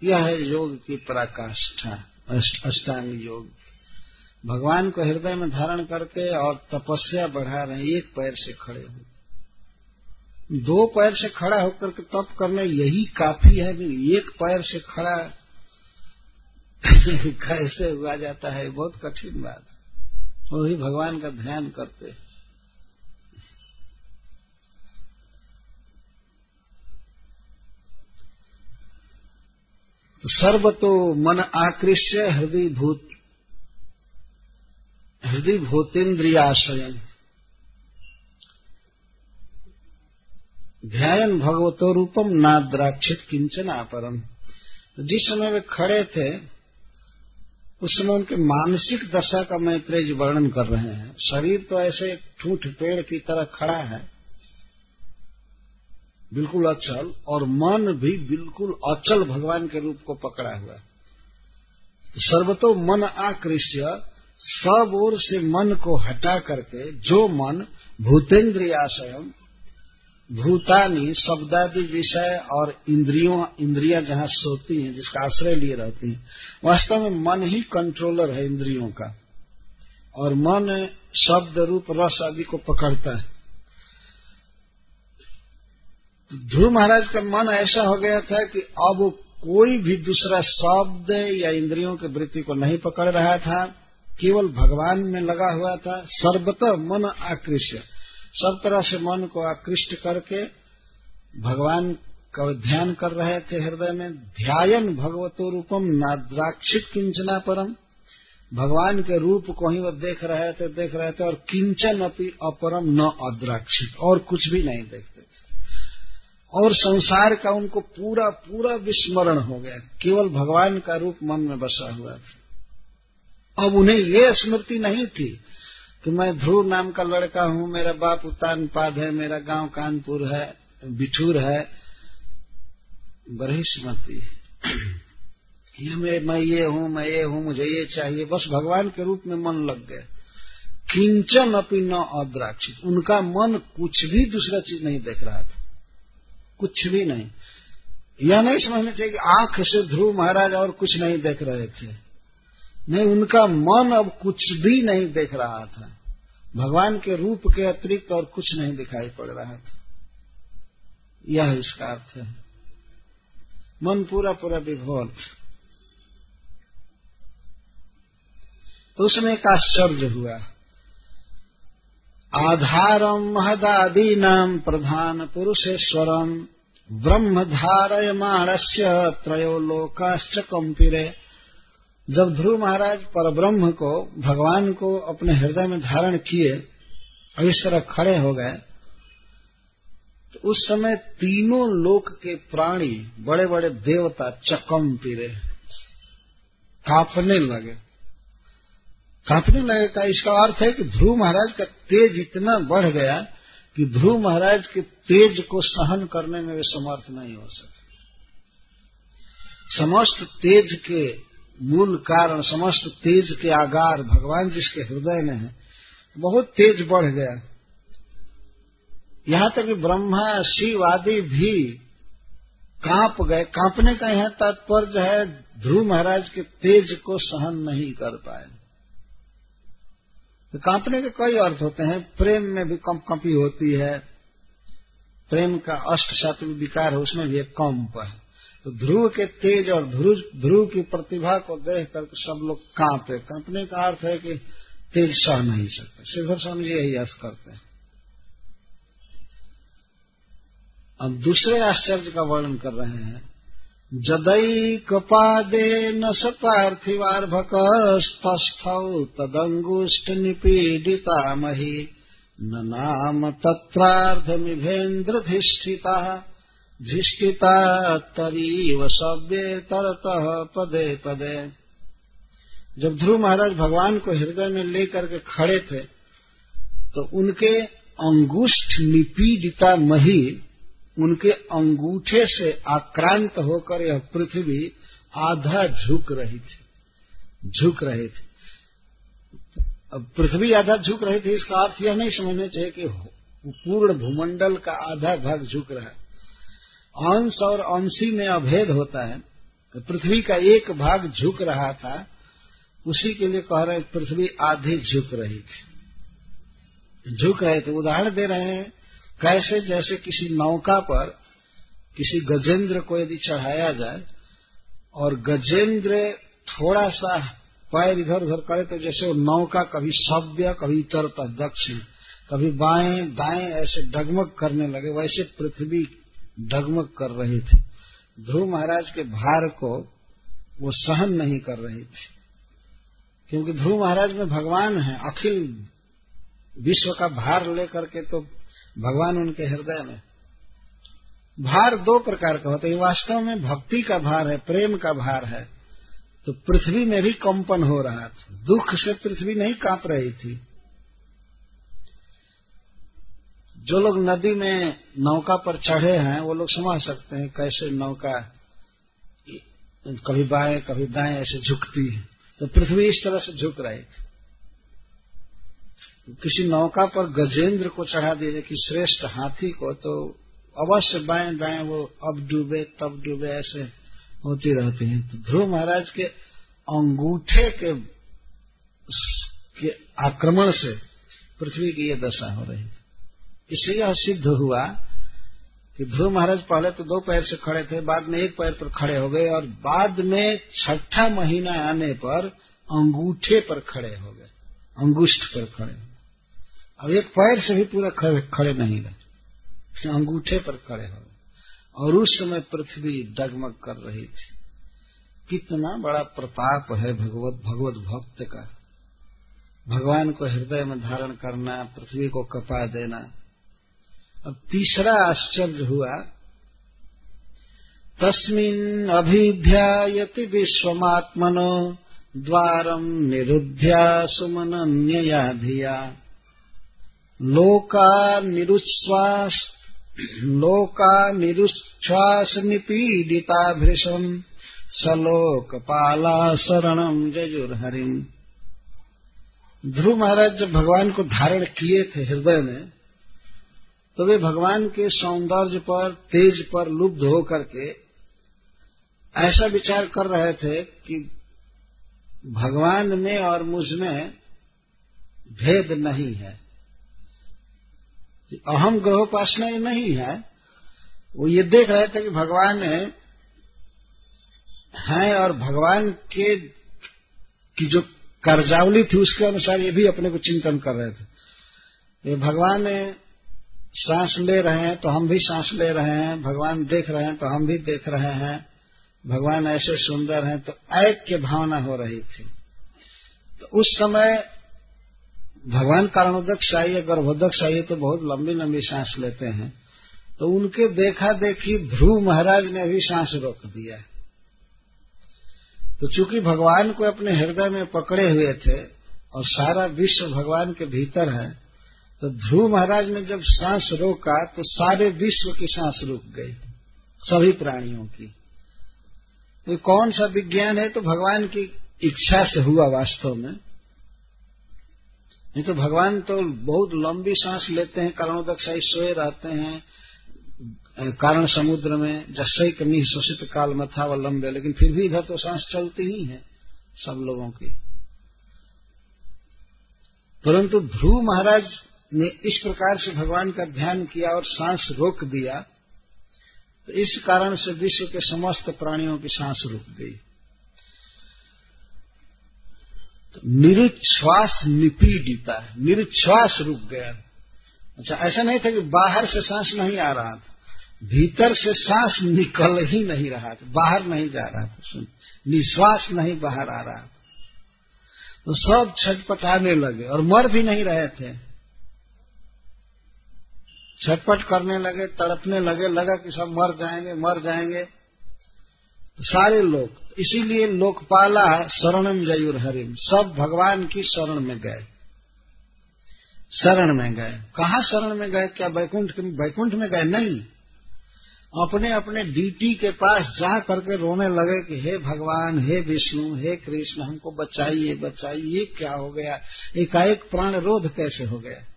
यह है योग की पराकाष्ठा अष्टांग योग। भगवान को हृदय में धारण करके और तपस्या बढ़ा रहे, एक पैर से खड़े हो। दो पैर से खड़ा होकर के तप करना यही काफ़ी है कि एक पैर से खड़ा कैसे हुआ जाता है बहुत कठिन बात वही भगवान का ध्यान करते हैं। सर्व तो मन आकृष्य हृदय भूत हृदय भूतेन्द्रियाशयन ध्यान भगवतो रूपम नाद्राक्षित किंचन अपरम जिस समय वे खड़े थे, उस समय उनके मानसिक दशा का मैत्रेय वर्णन कर रहे हैं। शरीर तो ऐसे ठूठ पेड़ की तरह खड़ा है। बिल्कुल अचल, और मन भी बिल्कुल अचल भगवान के रूप को पकड़ा हुआ है। सर्वतो मन आकृष्य, सब ओर से मन को हटा करके जो मन भूतेन्द्रियाशय भूतानी शब्दादि विषय और इंद्रियों, इंद्रियाँ जहाँ सोती हैं, जिसका आश्रय लिए रहती हैं, वास्तव में मन ही कंट्रोलर है इंद्रियों का। और मन शब्द रूप रस आदि को पकड़ता है। ध्रुव महाराज का मन ऐसा हो गया था कि अब कोई भी दूसरा शब्द या इंद्रियों की वृत्ति को नहीं पकड़ रहा था, केवल भगवान में लगा हुआ था, सर्वतः मन आकृष्य सब तरह से मन को आकृष्ट करके भगवान का ध्यान कर रहे थे हृदय में ध्यान भगवतो रूपम नाद्राक्षित किंचना परम। भगवान के रूप को ही वो देख रहे थे, देख रहे थे और किंचन अपरम न अद्राक्षित, और कुछ भी नहीं देखते थे। और संसार का उनको पूरा पूरा विस्मरण हो गया। केवल भगवान का रूप मन में बसा हुआ था। अब उन्हें ये स्मृति नहीं थी कि मैं ध्रुव नाम का लड़का हूँ मेरा बाप उतान पाद है मेरा गाँव कानपुर है बिठूर है। बड़ी स्मृति ये मैं, मैं ये हूँ मैं ये हूँ मुझे ये चाहिए। बस भगवान के रूप में मन लग गया। किंचन अपनी न अद्राक्षित। उनका मन कुछ भी दूसरा चीज़ नहीं देख रहा था। कुछ भी नहीं। यह नहीं समझना चाहिए कि आँख से ध्रुव महाराज और कुछ नहीं देख रहे थे। नहीं, उनका मन अब कुछ भी नहीं देख रहा था। भगवान के रूप के अतिरिक्त और कुछ नहीं दिखाई पड़ रहा था। यह इसका अर्थ है। मन पूरा पूरा विभोर तो उसमें एक आश्चर्य हुआ। आधारम महदादीनाम प्रधान पुरुषेश्वरम ब्रह्म धारयमाणस्य त्रयो लोकाश्च कंपिरे। जब ध्रुव महाराज पर ब्रह्म को, भगवान को अपने हृदय में धारण किए और इस तरह खड़े हो गए तो उस समय तीनों लोक के प्राणी बड़े बड़े देवता चकम पिरे। कांपने लगे। कांपने लगे का इसका अर्थ है कि ध्रुव महाराज का तेज इतना बढ़ गया कि ध्रुव महाराज के तेज को सहन करने में वे समर्थ नहीं हो सके। समस्त तेज के मूल कारण समस्त तेज के आगार भगवान जिसके हृदय में है, बहुत तेज बढ़ गया। यहाँ तक कि ब्रह्मा, शिव आदि भी काँप गए। कांपने का यह तात्पर्य है, ध्रुव महाराज के तेज को सहन नहीं कर पाए। तो कांपने के कई अर्थ होते हैं। प्रेम में भी कंप कंपी होती है। प्रेम का अष्ट सात्विक विकार है, उसमें भी एक कंप है। तो ध्रुव के तेज और ध्रुव की प्रतिभा को देख करके सब लोग कांपे कांपने का अर्थ है कि तेज सह नहीं सकते। श्रीधर स्वामी जी यही अर्थ करते हैं। अब दूसरे आश्चर्य का वर्णन कर रहे हैं। जदई कपादे न स सपार्थिवार्भक तस्थौ तदंगुष्ट निपीडिता मही न नाम तत्रार्धमिभेन्द्रधिष्ठिता। धिष्ठिता तरीव सव्ये तरतः, पदे पदे। जब ध्रुव महाराज भगवान को हृदय में लेकर के खड़े थे तो उनके अंगुष्ठ निपीडिता मही उनके अंगूठे से आक्रांत होकर यह पृथ्वी आधा झुक रही थी, झुक रही थी। अब पृथ्वी आधा झुक रही थी, इसका अर्थ यह नहीं समझना चाहिए कि पूर्ण भूमंडल का आधा भाग झुक रहा है। अंश और अंशी में अभेद होता है तो पृथ्वी का एक भाग झुक रहा था, उसी के लिए कह रहे हैं, पृथ्वी आधी झुक रही थी। झुक रहे थे उदाहरण दे रहे हैं, कैसे जैसे किसी नौका पर किसी गजेंद्र को यदि चढ़ाया जाए, और गजेंद्र थोड़ा सा पैर इधर उधर करे तो जैसे वो नौका कभी सभ्य कभी इतर दक्षिण, कभी बाएँ, दाएँ ऐसे डगमग करने लगे, वैसे पृथ्वी डगमग कर रही थी। ध्रुव महाराज के भार को वो सहन नहीं कर रही थी। क्योंकि ध्रुव महाराज में भगवान है, अखिल विश्व का भार लेकर के तो भगवान उनके हृदय में। भार दो प्रकार का होता है। वास्तव में भक्ति का भार है, प्रेम का भार है। तो पृथ्वी में भी कंपन हो रहा था। दुख से पृथ्वी नहीं काँप रही थी। जो लोग नदी में नौका पर चढ़े हैं वो लोग समझ सकते हैं कैसे नौका कभी बाएँ कभी दाएँ ऐसे झुकती है। तो पृथ्वी इस तरह से झुक रही थी किसी नौका पर गजेंद्र को चढ़ा दिए कि श्रेष्ठ हाथी को तो अवश्य बाएँ दाएँ वो अब डूबे तब डूबे ऐसे होती रहती हैं। तो ध्रुव महाराज के अंगूठे के, के आक्रमण से पृथ्वी की ये दशा हो रही इससे यह सिद्ध हुआ कि ध्रुव महाराज पहले तो दो पैर से खड़े थे बाद में एक पैर पर खड़े हो गए और बाद में छठा महीना आने पर अंगूठे पर खड़े हो गए अंगुष्ठ पर खड़े हो अब एक पैर से भी पूरा खड़े, खड़े नहीं रहे अंगूठे पर खड़े हो गए। और उस समय पृथ्वी डगमग कर रही थी। कितना बड़ा प्रताप है भगवत भगवत भक्त का। भगवान को हृदय में धारण करना पृथ्वी को कपा देना अब तीसरा आश्चर्य हुआ। तस्मिन अभिध्यायति विश्वमात्मनो द्वारम निरुध्या सुमनन्यया धिया लोका निरुच्छ्वास लोका निरुच्छ्वास निपीडिता भृशम सलोकपाला शरणम जजुर्हरिम ध्रुव महाराज जब भगवान को धारण किए थे हृदय में। तो वे भगवान के सौंदर्य पर, तेज पर लुब्ध होकर के ऐसा विचार कर रहे थे कि भगवान में और मुझमें भेद नहीं है। अहम ग्रहोपासना ये नहीं है। वो ये देख रहे थे कि भगवान है और भगवान के, की जो कर्जावली थी, उसके अनुसार ये भी अपने को चिंतन कर रहे थे। ये भगवान सांस ले रहे हैं तो हम भी सांस ले रहे हैं, भगवान देख रहे हैं तो हम भी देख रहे हैं, भगवान ऐसे सुंदर हैं तो ऐक की भावना हो रही थी। तो उस समय भगवान कारणोदक्ष आइए गर्भोदक आइए तो बहुत लंबी लंबी सांस लेते हैं तो उनके देखा देखी ध्रुव महाराज ने भी सांस रोक दिया। तो चूँकि भगवान को अपने हृदय में पकड़े हुए थे और सारा विश्व भगवान के भीतर है तो ध्रुव महाराज ने जब सांस रोका तो सारे विश्व की सांस रुक गई, सभी प्राणियों की। तो कौन सा विज्ञान है? तो भगवान की इच्छा से हुआ वास्तव में। नहीं तो भगवान तो बहुत लंबी सांस लेते हैं करणोदक्षाई सोए रहते हैं कारण समुद्र में जस्सई कमी शोषित काल में था वह लंबे लेकिन फिर भी इधर तो सांस चलती ही है, सब लोगों की। परंतु ध्रुव महाराज ने इस प्रकार से भगवान का ध्यान किया और सांस रोक दिया तो इस कारण से विश्व के समस्त प्राणियों की सांस रुक गई। तो निरुच्छ्वास निपीडिता, निरुच्छ्वास रुक गया। अच्छा ऐसा नहीं था कि बाहर से सांस नहीं आ रहा था, भीतर से सांस निकल ही नहीं रहा था, बाहर नहीं जा रहा था, सुन, निश्वास नहीं बाहर आ रहा था। तो सब छटपटाने लगे और मर भी नहीं रहे थे। छटपट करने लगे, तड़पने लगे, लगा कि सब मर जाएँगे मर जाएँगे। तो सारे लोग, इसीलिए लोकपाला शरणम जयुर हरिम। सब भगवान की शरण में गए। शरण में गए। कहा शरण में गए? क्या बैकुंठ बैकुंठ में गए? नहीं। अपने अपने डीटी के पास जा करके रोने लगे कि हे भगवान, हे विष्णु, हे कृष्ण, हमको बचाइए बचाइए क्या हो गया? एकाएक प्राण रोध कैसे हो गया?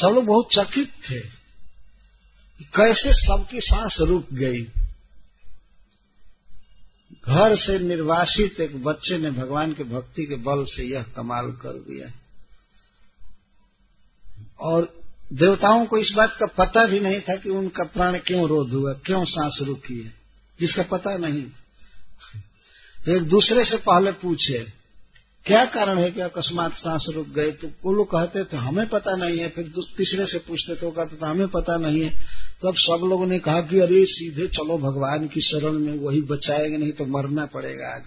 सब लोग बहुत चकित थे। कैसे सबकी सांस रुक गई? घर से निर्वासित एक बच्चे ने भगवान के भक्ति के बल से यह कमाल कर दिया। और देवताओं को इस बात का पता भी नहीं था कि उनका प्राण क्यों रोध हुआ, क्यों सांस रुकी है, जिसका पता नहीं। एक दूसरे से पहले पूछे क्या कारण है कि अकस्मात सांस रुक गए? तो वो लोग कहते थे, हमें पता नहीं है। फिर तीसरे से पूछते तो कहते थे, हमें पता नहीं है। तब तो सब लोगों ने कहा कि, अरे, सीधे चलो भगवान की शरण में, वही बचाएँगे, नहीं तो मरना पड़ेगा आज।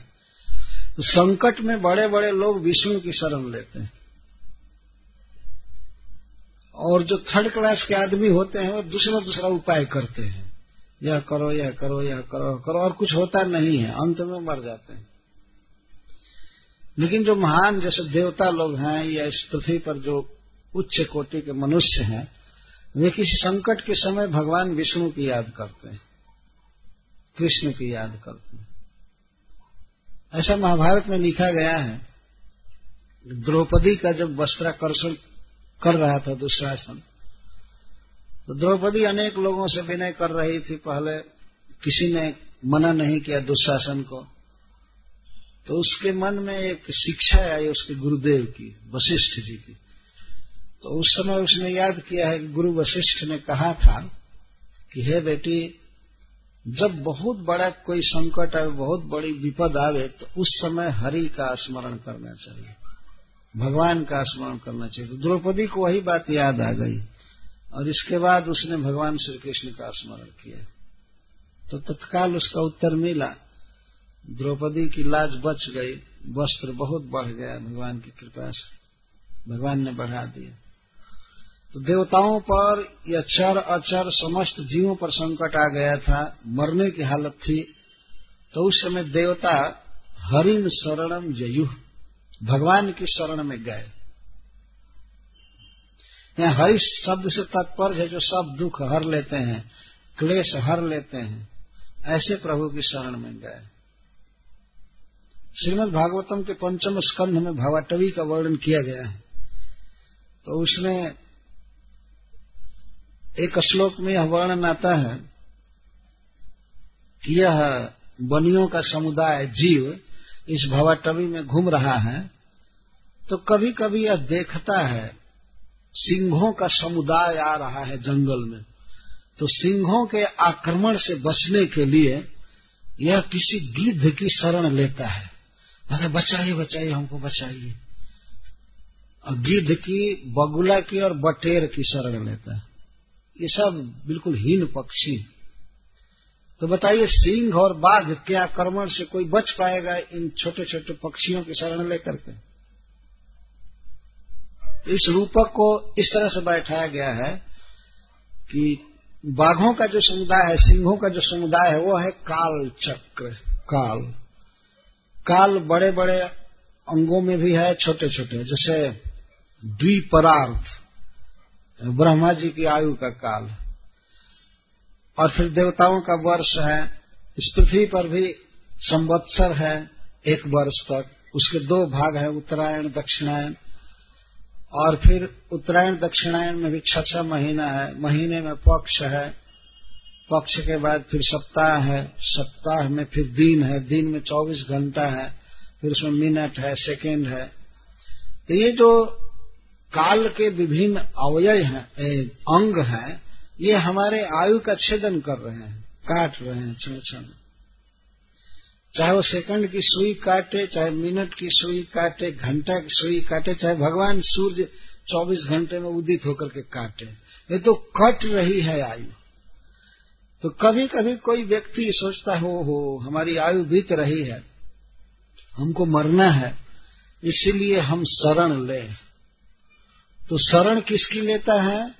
तो संकट में बड़े बड़े लोग विष्णु की शरण लेते हैं। और जो थर्ड क्लास के आदमी होते हैं, वो दूसरा दूसरा उपाय करते हैं। यह करो यह करो यह करो करो। और कुछ होता नहीं है, अंत में मर जाते हैं। लेकिन जो महान, जैसे देवता लोग हैं या इस पृथ्वी पर जो उच्च कोटि के मनुष्य हैं, वे किसी संकट के समय भगवान विष्णु की याद करते हैं, कृष्ण की याद करते हैं। ऐसा महाभारत में लिखा गया है, द्रौपदी का जब वस्त्राकर्षण कर रहा था दुशासन तो द्रौपदी अनेक लोगों से विनय कर रही थी, पहले किसी ने मना नहीं किया दुशासन को तो उसके मन में एक शिक्षा आई उसके गुरुदेव की, वशिष्ठ जी की। तो उस समय उसने याद किया है कि गुरु वशिष्ठ ने कहा था कि, हे बेटी, जब बहुत बड़ा कोई संकट आए, बहुत बड़ी विपद आवे तो उस समय हरि का स्मरण करना चाहिए, भगवान का स्मरण करना चाहिए। तो द्रौपदी को वही बात याद आ गई और इसके बाद उसने भगवान श्री कृष्ण का स्मरण किया। तो तत्काल उसका उत्तर मिला। द्रौपदी की लाज बच गई, वस्त्र बहुत बढ़ गया, भगवान की कृपा से। भगवान ने बढ़ा दिया। तो देवताओं पर या चर अचर समस्त जीवों पर संकट आ गया था, मरने की हालत थी। तो उस समय देवता हरिण शरणम जयुह भगवान की शरण में गए। यहाँ हरि शब्द से तात्पर्य है, जो सब दुख हर लेते हैं, क्लेश हर लेते हैं, ऐसे प्रभु की शरण में गए। श्रीमद भागवतम के पंचम स्कंध में भावाटवी का वर्णन किया गया है। तो उसमें एक श्लोक में यह वर्णन आता है कि यह बनियों का समुदाय जीव इस भवाटवी में घूम रहा है तो कभी कभी यह देखता है, सिंहों का समुदाय आ रहा है जंगल में। तो सिंहों के आक्रमण से बचने के लिए यह किसी गिद्ध की शरण लेता है। अरे बचाइए बचाइए, हमको बचाइए। गिद्ध की, बगुला की और बटेर की शरण लेता है। ये सब बिल्कुल हीन पक्षी। तो बताइए, सिंह और बाघ के आक्रमण से कोई बच पाएगा इन छोटे छोटे पक्षियों की शरण लेकर के? इस रूपक को इस तरह से बैठाया गया है कि बाघों का जो समुदाय है, सिंहों का जो समुदाय है, वो है काल चक्र काल। काल बड़े बड़े अंगों में भी है छोटे छोटे जैसे द्विपरार्थ, ब्रह्मा जी की आयु का काल। और फिर देवताओं का वर्ष है इस पृथ्वी पर भी संवत्सर है, एक वर्ष तक। उसके दो भाग है, उत्तरायण, दक्षिणायन। और फिर उत्तरायण, दक्षिणायन में भी छह छह महीना है, महीने में पक्ष है। पक्ष के बाद फिर सप्ताह है। सप्ताह में फिर दिन है। दिन में चौबीस घंटा है। फिर उसमें मिनट है, सेकेंड है। तो ये जो काल के विभिन्न अवयव हैं अंग हैं, ये हमारे आयु का छेदन कर रहे हैं, काट रहे हैं क्षण क्षण चाहे वो सेकंड की सुई काटे, चाहे मिनट की सुई काटे, घंटा की सुई काटे, चाहे भगवान सूर्य 24 घंटे में उदित होकर के काटे। ये तो कट रही है आयु। तो कभी कभी कोई व्यक्ति सोचता हो हो हमारी आयु बीत रही है, हमको मरना है, इसीलिए हम शरण ले। तो शरण किसकी लेता है?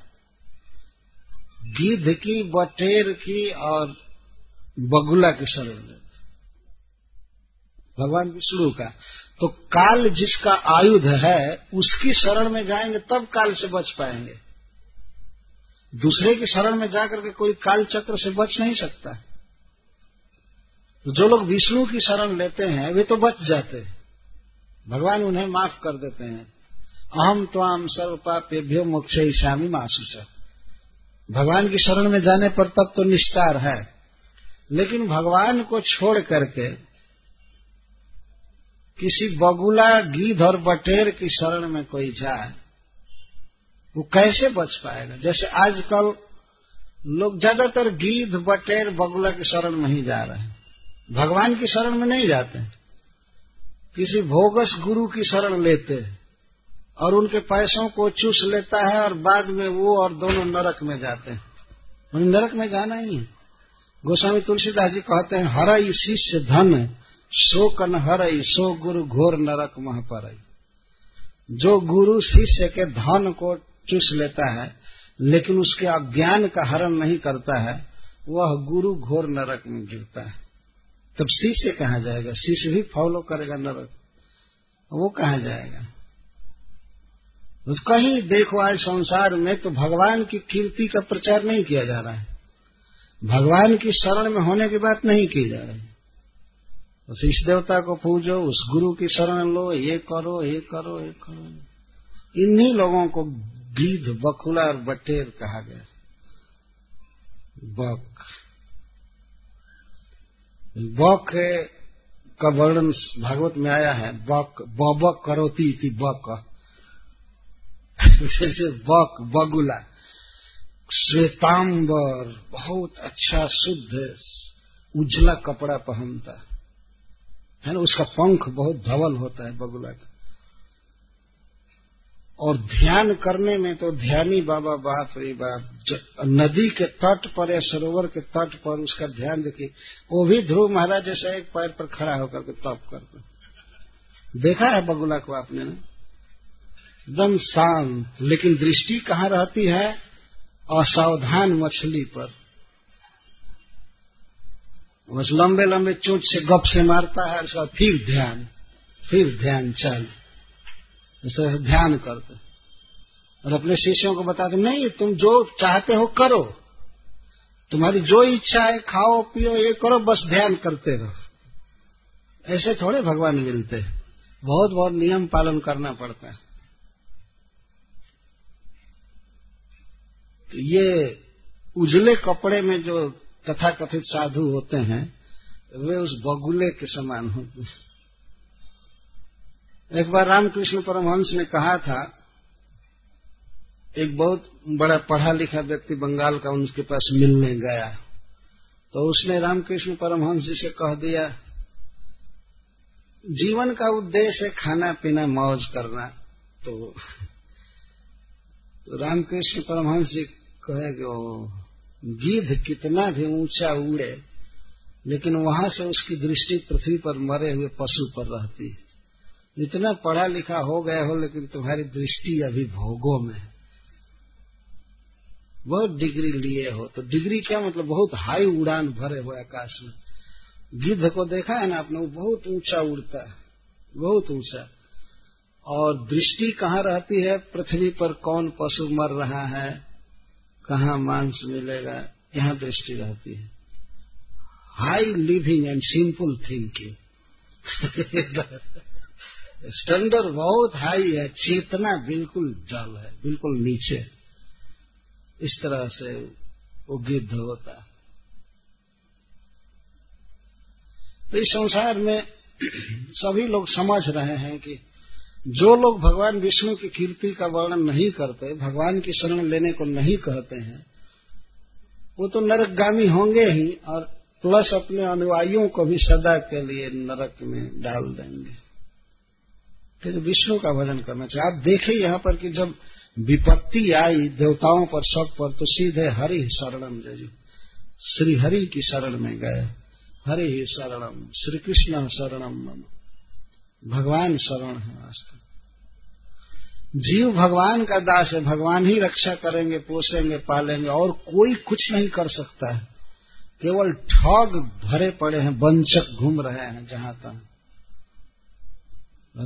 गिद्ध की, बटेर की और बगुला की शरण लेता भगवान विष्णु का। तो काल जिसका आयुध है, उसकी शरण में जाएँगे, तब काल से बच पाएँगे। दूसरे की शरण में जाकर के कोई काल चक्र से बच नहीं सकता। तो जो लोग विष्णु की शरण लेते हैं, वे तो बच जाते हैं। भगवान उन्हें माफ़ कर देते हैं। अहम त्वाम सर्व पापेभ्यो मोक्ष ईशामी मासुच भगवान की शरण में जाने पर तब तो निस्तार है। लेकिन भगवान को छोड़ करके किसी बगुला गीध और बटेर की शरण में कोई जाए वो कैसे बच पाएगा जैसे आजकल लोग ज़्यादातर गीध, बटेर, बगुला की शरण में ही जा रहे हैं। भगवान की शरण में नहीं जाते। किसी भोगस गुरु की शरण लेते हैं और उनके पैसों को चूस लेता है और बाद में वो और दोनों नरक में जाते हैं। उन्हें नरक में जाना ही है। गोस्वामी तुलसीदास जी कहते हैं हरा शिष्य धन, सो कन हरई, सो गुरु घोर नरक मह पर जो गुरु शिष्य के धन को चूस लेता है, लेकिन उसके अज्ञान का हरण नहीं करता है, वह गुरु घोर नरक में गिरता है। तब शिष्य कहा जाएगा? शिष्य भी फॉलो करेगा नरक। वो कहा जाएगा? तो कहीं देखो, आज संसार में तो भगवान की कीर्ति का प्रचार नहीं किया जा रहा है। भगवान की शरण में होने की बात नहीं की जा रही। उस इस देवता को पूजो, उस गुरु की शरण लो, ये करो ये करो ये करो। इन्हीं लोगों को गिद्ध बकुला और बटेर कहा गया। बक बक का वर्णन भागवत में आया है बक बबक करोती थी बक जैसे बक बगुला। श्वेतांबर, बहुत अच्छा शुद्ध, उजला कपड़ा पहनता। है ना, उसका पंख बहुत धवल होता है बगुला का। और ध्यान करने में तो ध्यानी बाबा बाप रे बाप नदी के तट पर या सरोवर के तट पर उसका ध्यान देखिए। वो भी ध्रुव महाराज जैसा एक पैर पर खड़ा होकर के तप करते देखा है बगुला को आपने एकदम शांत, लेकिन दृष्टि कहाँ रहती है? असावधान मछली पर। बस लंबे लंबे चोट से गप से मारता है उसका फिर ध्यान फिर ध्यान, चल। इस तरह से ध्यान करते। और अपने शिष्यों को बताते, नहीं, तुम जो चाहते हो करो। तुम्हारी जो इच्छा है, खाओ, पियो, ये करो, बस ध्यान करते रहो। ऐसे थोड़े भगवान मिलते हैं। बहुत बहुत नियम पालन करना पड़ता है। तो ये उजले कपड़े में जो तथा कथित साधु होते हैं, वे उस बगुले के समान होते हैं। एक बार रामकृष्ण परमहंस ने कहा था एक बहुत बड़ा पढ़ा लिखा व्यक्ति बंगाल का उनके पास मिलने गया। तो उसने रामकृष्ण परमहंस जी से कह दिया जीवन का उद्देश्य है खाना पीना मौज करना। तो, तो रामकृष्ण परमहंस जी कहे कि गिद्ध कितना भी ऊँचा उड़े लेकिन वहाँ से उसकी दृष्टि पृथ्वी पर मरे हुए पशु पर रहती है। इतना पढ़ा लिखा हो गया हो, लेकिन तुम्हारी दृष्टि अभी भोगों में है। बहुत डिग्री लिए हो तो डिग्री क्या मतलब? बहुत हाई उड़ान भरे हुए आकाश में। गिद्ध को देखा है ना आपने? वो बहुत ऊँचा उड़ता है, बहुत ऊँचा। और दृष्टि कहाँ रहती है? पृथ्वी पर कौन पशु मर रहा है, कहा मांस मिलेगा, यहाँ दृष्टि रहती है। High living and simple thinking standard बहुत हाई है, चेतना बिल्कुल डल है, बिल्कुल नीचे। इस तरह से वो गिद्ध होता है। तो इस संसार में सभी लोग समझ रहे हैं कि जो लोग भगवान विष्णु की कीर्ति का वर्णन नहीं करते, भगवान की शरण लेने को नहीं कहते हैं, वो तो नरकगामी होंगे ही और प्लस अपने अनुयायियों को भी सदा के लिए नरक में डाल देंगे। फिर विष्णु का भजन करना चाहिए। आप देखें यहाँ पर कि जब विपत्ति आई देवताओं पर सब पर तो सीधे हरि शरणम जय श्री हरि की शरण में गए। हरि ही शरणम, श्री कृष्ण शरणम। भगवान शरण है वास्तव जीव भगवान का दास है, भगवान ही रक्षा करेंगे, पोसेंगे, पालेंगे, और कोई कुछ नहीं कर सकता है। केवल ठग भरे पड़े हैं, वंचक घूम रहे हैं जहाँ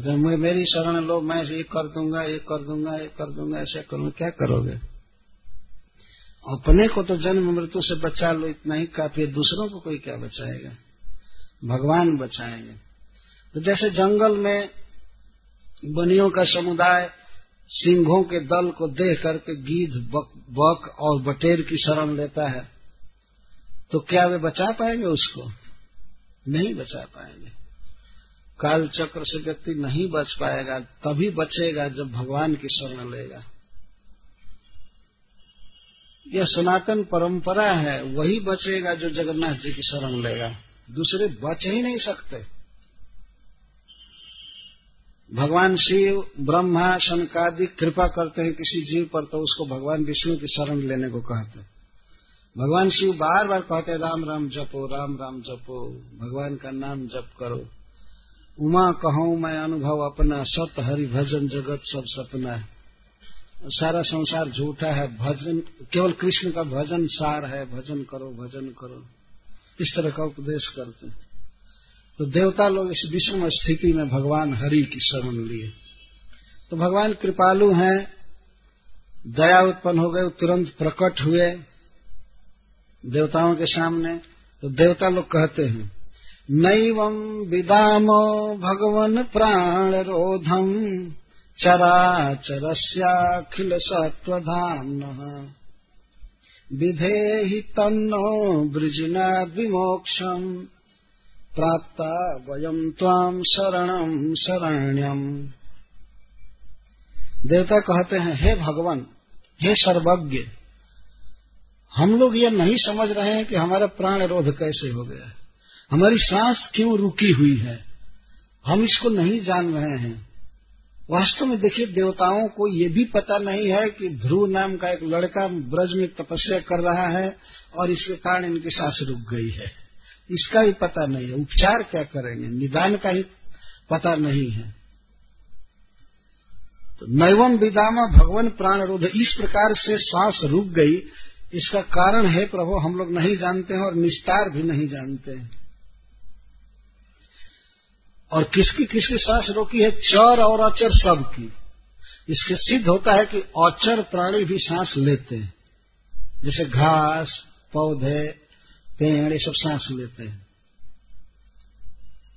तक मैं मेरी शरण लो मैं ये कर दूँगा ये कर दूँगा ये कर दूँगा ऐसे करूँगा क्या करोगे? अपने को तो जन्म मृत्यु से बचा लो इतना ही काफ़ी दूसरों को कोई क्या बचाएगा? भगवान बचाएँगे। तो जैसे जंगल में बनियों का समुदाय सिंहों के दल को देख करके गीध बक, बक और बटेर की शरण लेता है तो क्या वे बचा पाएँगे उसको? नहीं बचा पाएँगे। काल चक्र से व्यक्ति नहीं बच पाएगा, तभी बचेगा जब भगवान की शरण लेगा। यह सनातन परंपरा है, वही बचेगा जो जगन्नाथ जी की शरण लेगा। दूसरे बच ही नहीं सकते। भगवान शिव, ब्रह्मा शनकादि कृपा करते हैं किसी जीव पर तो उसको भगवान विष्णु की शरण लेने को कहते हैं। भगवान शिव बार बार कहते राम राम जपो, राम राम जपो, भगवान का नाम जप करो। उमा कहो, मैं अनुभव अपना सत हरि भजन जगत सब सपना है। सारा संसार झूठा है, भजन, केवल कृष्ण का भजन सार है, भजन करो भजन करो। इस तरह का उपदेश करते हैं। तो देवता लोग इस विषम स्थिति में भगवान हरि की शरण लिए। तो भगवान कृपालु हैं, दया उत्पन्न हो गए तुरंत प्रकट हुए देवताओं के सामने। तो देवता लोग कहते हैं नैवं विदामो भगवन प्राण रोधम चराचरस्याखिल सत्वधाम विधेहि तन्नो वृजिना विमोक्षम प्राप्त वयम ताम शरणम शरण्यम। देवता कहते हैं, हे भगवान, हे सर्वज्ञ, हम लोग ये नहीं समझ रहे हैं कि हमारा प्राण रोध कैसे हो गया है। हमारी सांस क्यों रुकी हुई है? हम इसको नहीं जान रहे हैं। वास्तव में देखिए, देवताओं को ये भी पता नहीं है कि ध्रुव नाम का एक लड़का ब्रज में तपस्या कर रहा है और इसके कारण इनकी सांस रुक गई है। इसका भी पता नहीं है। उपचार क्या करेंगे? निदान का ही पता नहीं है। तो नैवम विदामा भगवान प्राण रोध इस प्रकार से श्वास रुक गई। इसका कारण है प्रभु, हम लोग नहीं जानते हैं और निस्तार भी नहीं जानते हैं। और किसकी किसकी सांस रोकी है? चर और अचर सब की इसके सिद्ध होता है कि अचर प्राणी भी सांस लेते हैं। जैसे घास पौधे पेड़ ये सब सांस लेते हैं।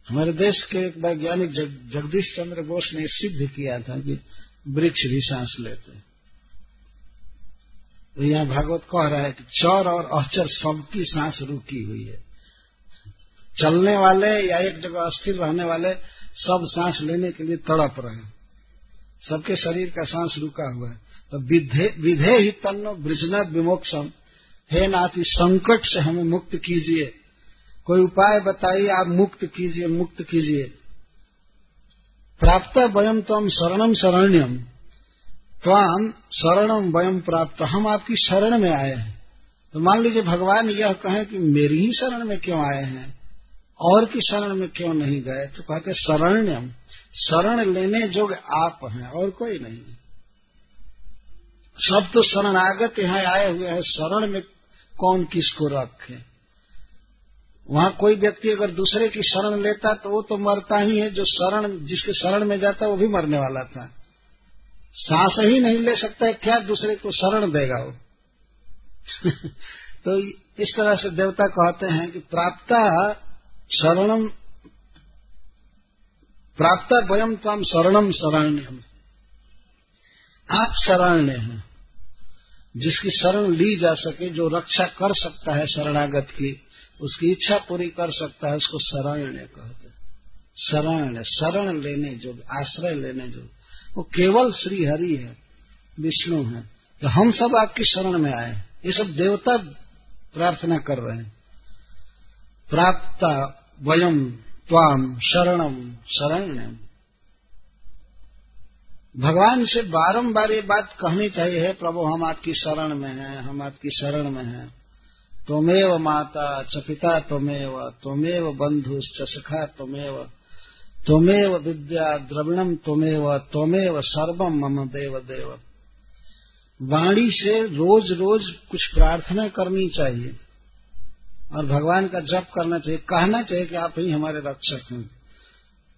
हमारे देश के एक वैज्ञानिक जग, जगदीश चंद्र बोस ने सिद्ध किया था कि वृक्ष भी सांस लेते हैं। तो यहाँ भागवत कह रहा है कि चर और अचर सबकी सांस रुकी हुई है। चलने वाले या एक जगह अस्थिर रहने वाले सब सांस लेने के लिए तड़प रहे हैं। सबके शरीर का सांस रुका हुआ है। तो विधे, ही तन्नो ब्रिजनाथ विमोक्षम। हे नाथ इस संकट से हमें मुक्त कीजिए। कोई उपाय बताइए आप मुक्त कीजिए मुक्त कीजिए। प्राप्त वयम तम शरणम शरण्यम। त्वाम शरणम वयम प्राप्त। हम आपकी शरण में आए हैं। तो मान लीजिए भगवान यह कहें कि मेरी ही शरण में क्यों आए हैं? और की शरण में क्यों नहीं गए? तो कहते, शरण्यम, शरण लेने जोग आप हैं और कोई नहीं। सब तो शरणागत यहाँ आए हुए हैं, शरण में कौन किसको रखे? वहाँ कोई व्यक्ति अगर दूसरे की शरण लेता तो वो तो मरता ही है, जो शरण, जिसके शरण में जाता वो भी मरने वाला था। सांस ही नहीं ले सकता है, क्या दूसरे को शरण देगा वो? तो इस तरह से देवता कहते हैं कि प्राप्त शरणम प्राप्त वयम तम शरणम शरण्यम आप शरण्य हैं जिसकी शरण ली जा सके, जो रक्षा कर सकता है शरणागत की, उसकी इच्छा पूरी कर सकता है, उसको शरण्य कहते शरण शरण लेने जो, आश्रय लेने जो, वो केवल श्री हरि है, विष्णु है। तो हम सब आपकी शरण में आए ये सब देवता प्रार्थना कर रहे हैं। प्राप्त वयम त्वाम शरणम शरण्यम भगवान से बारंबार ये बात कहनी चाहिए, है प्रभु, हम आपकी शरण में हैं, हम आपकी शरण में हैं। त्वमेव माता च पिता त्वमेव त्वमेव बंधु च सखा त्वमेव त्वमेव विद्या द्रविणम त्वमेव त्वमेव सर्वम मम देव देव वाणी से रोज रोज कुछ प्रार्थना करनी चाहिए। और भगवान का जप करना चाहिए, कहना चाहिए कि आप ही हमारे रक्षक हैं।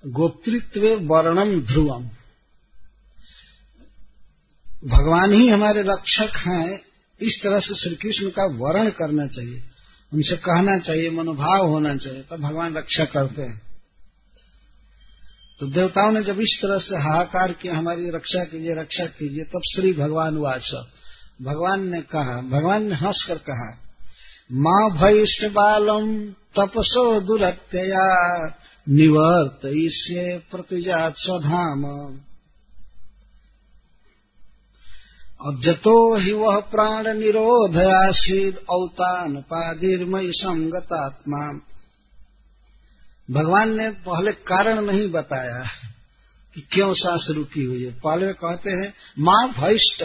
गोप्तृत्व वर्णम ध्रुवम। भगवान ही हमारे रक्षक हैं, इस तरह से श्री कृष्ण का वर्ण करना चाहिए। उनसे कहना चाहिए, मनोभाव होना चाहिए, तब भगवान रक्षा करते हैं। तो देवताओं ने जब इस तरह से हाहाकार किया, हमारी रक्षा कीजिए रक्षा कीजिए, तब श्री भगवान वाच। भगवान ने कहा, भगवान ने हंस कर कहा माँ भयिष्ठ बालम तपसो दुरत्यया निवर्त इसे प्रतिजात स्वधाम। अब जतो ही वह प्राण निरोध आशीद औतान पादिर्मय संगतात्मा। भगवान ने पहले कारण नहीं बताया कि क्यों सांस रुकी हुई है। पहले कहते हैं, माँ भयष्ट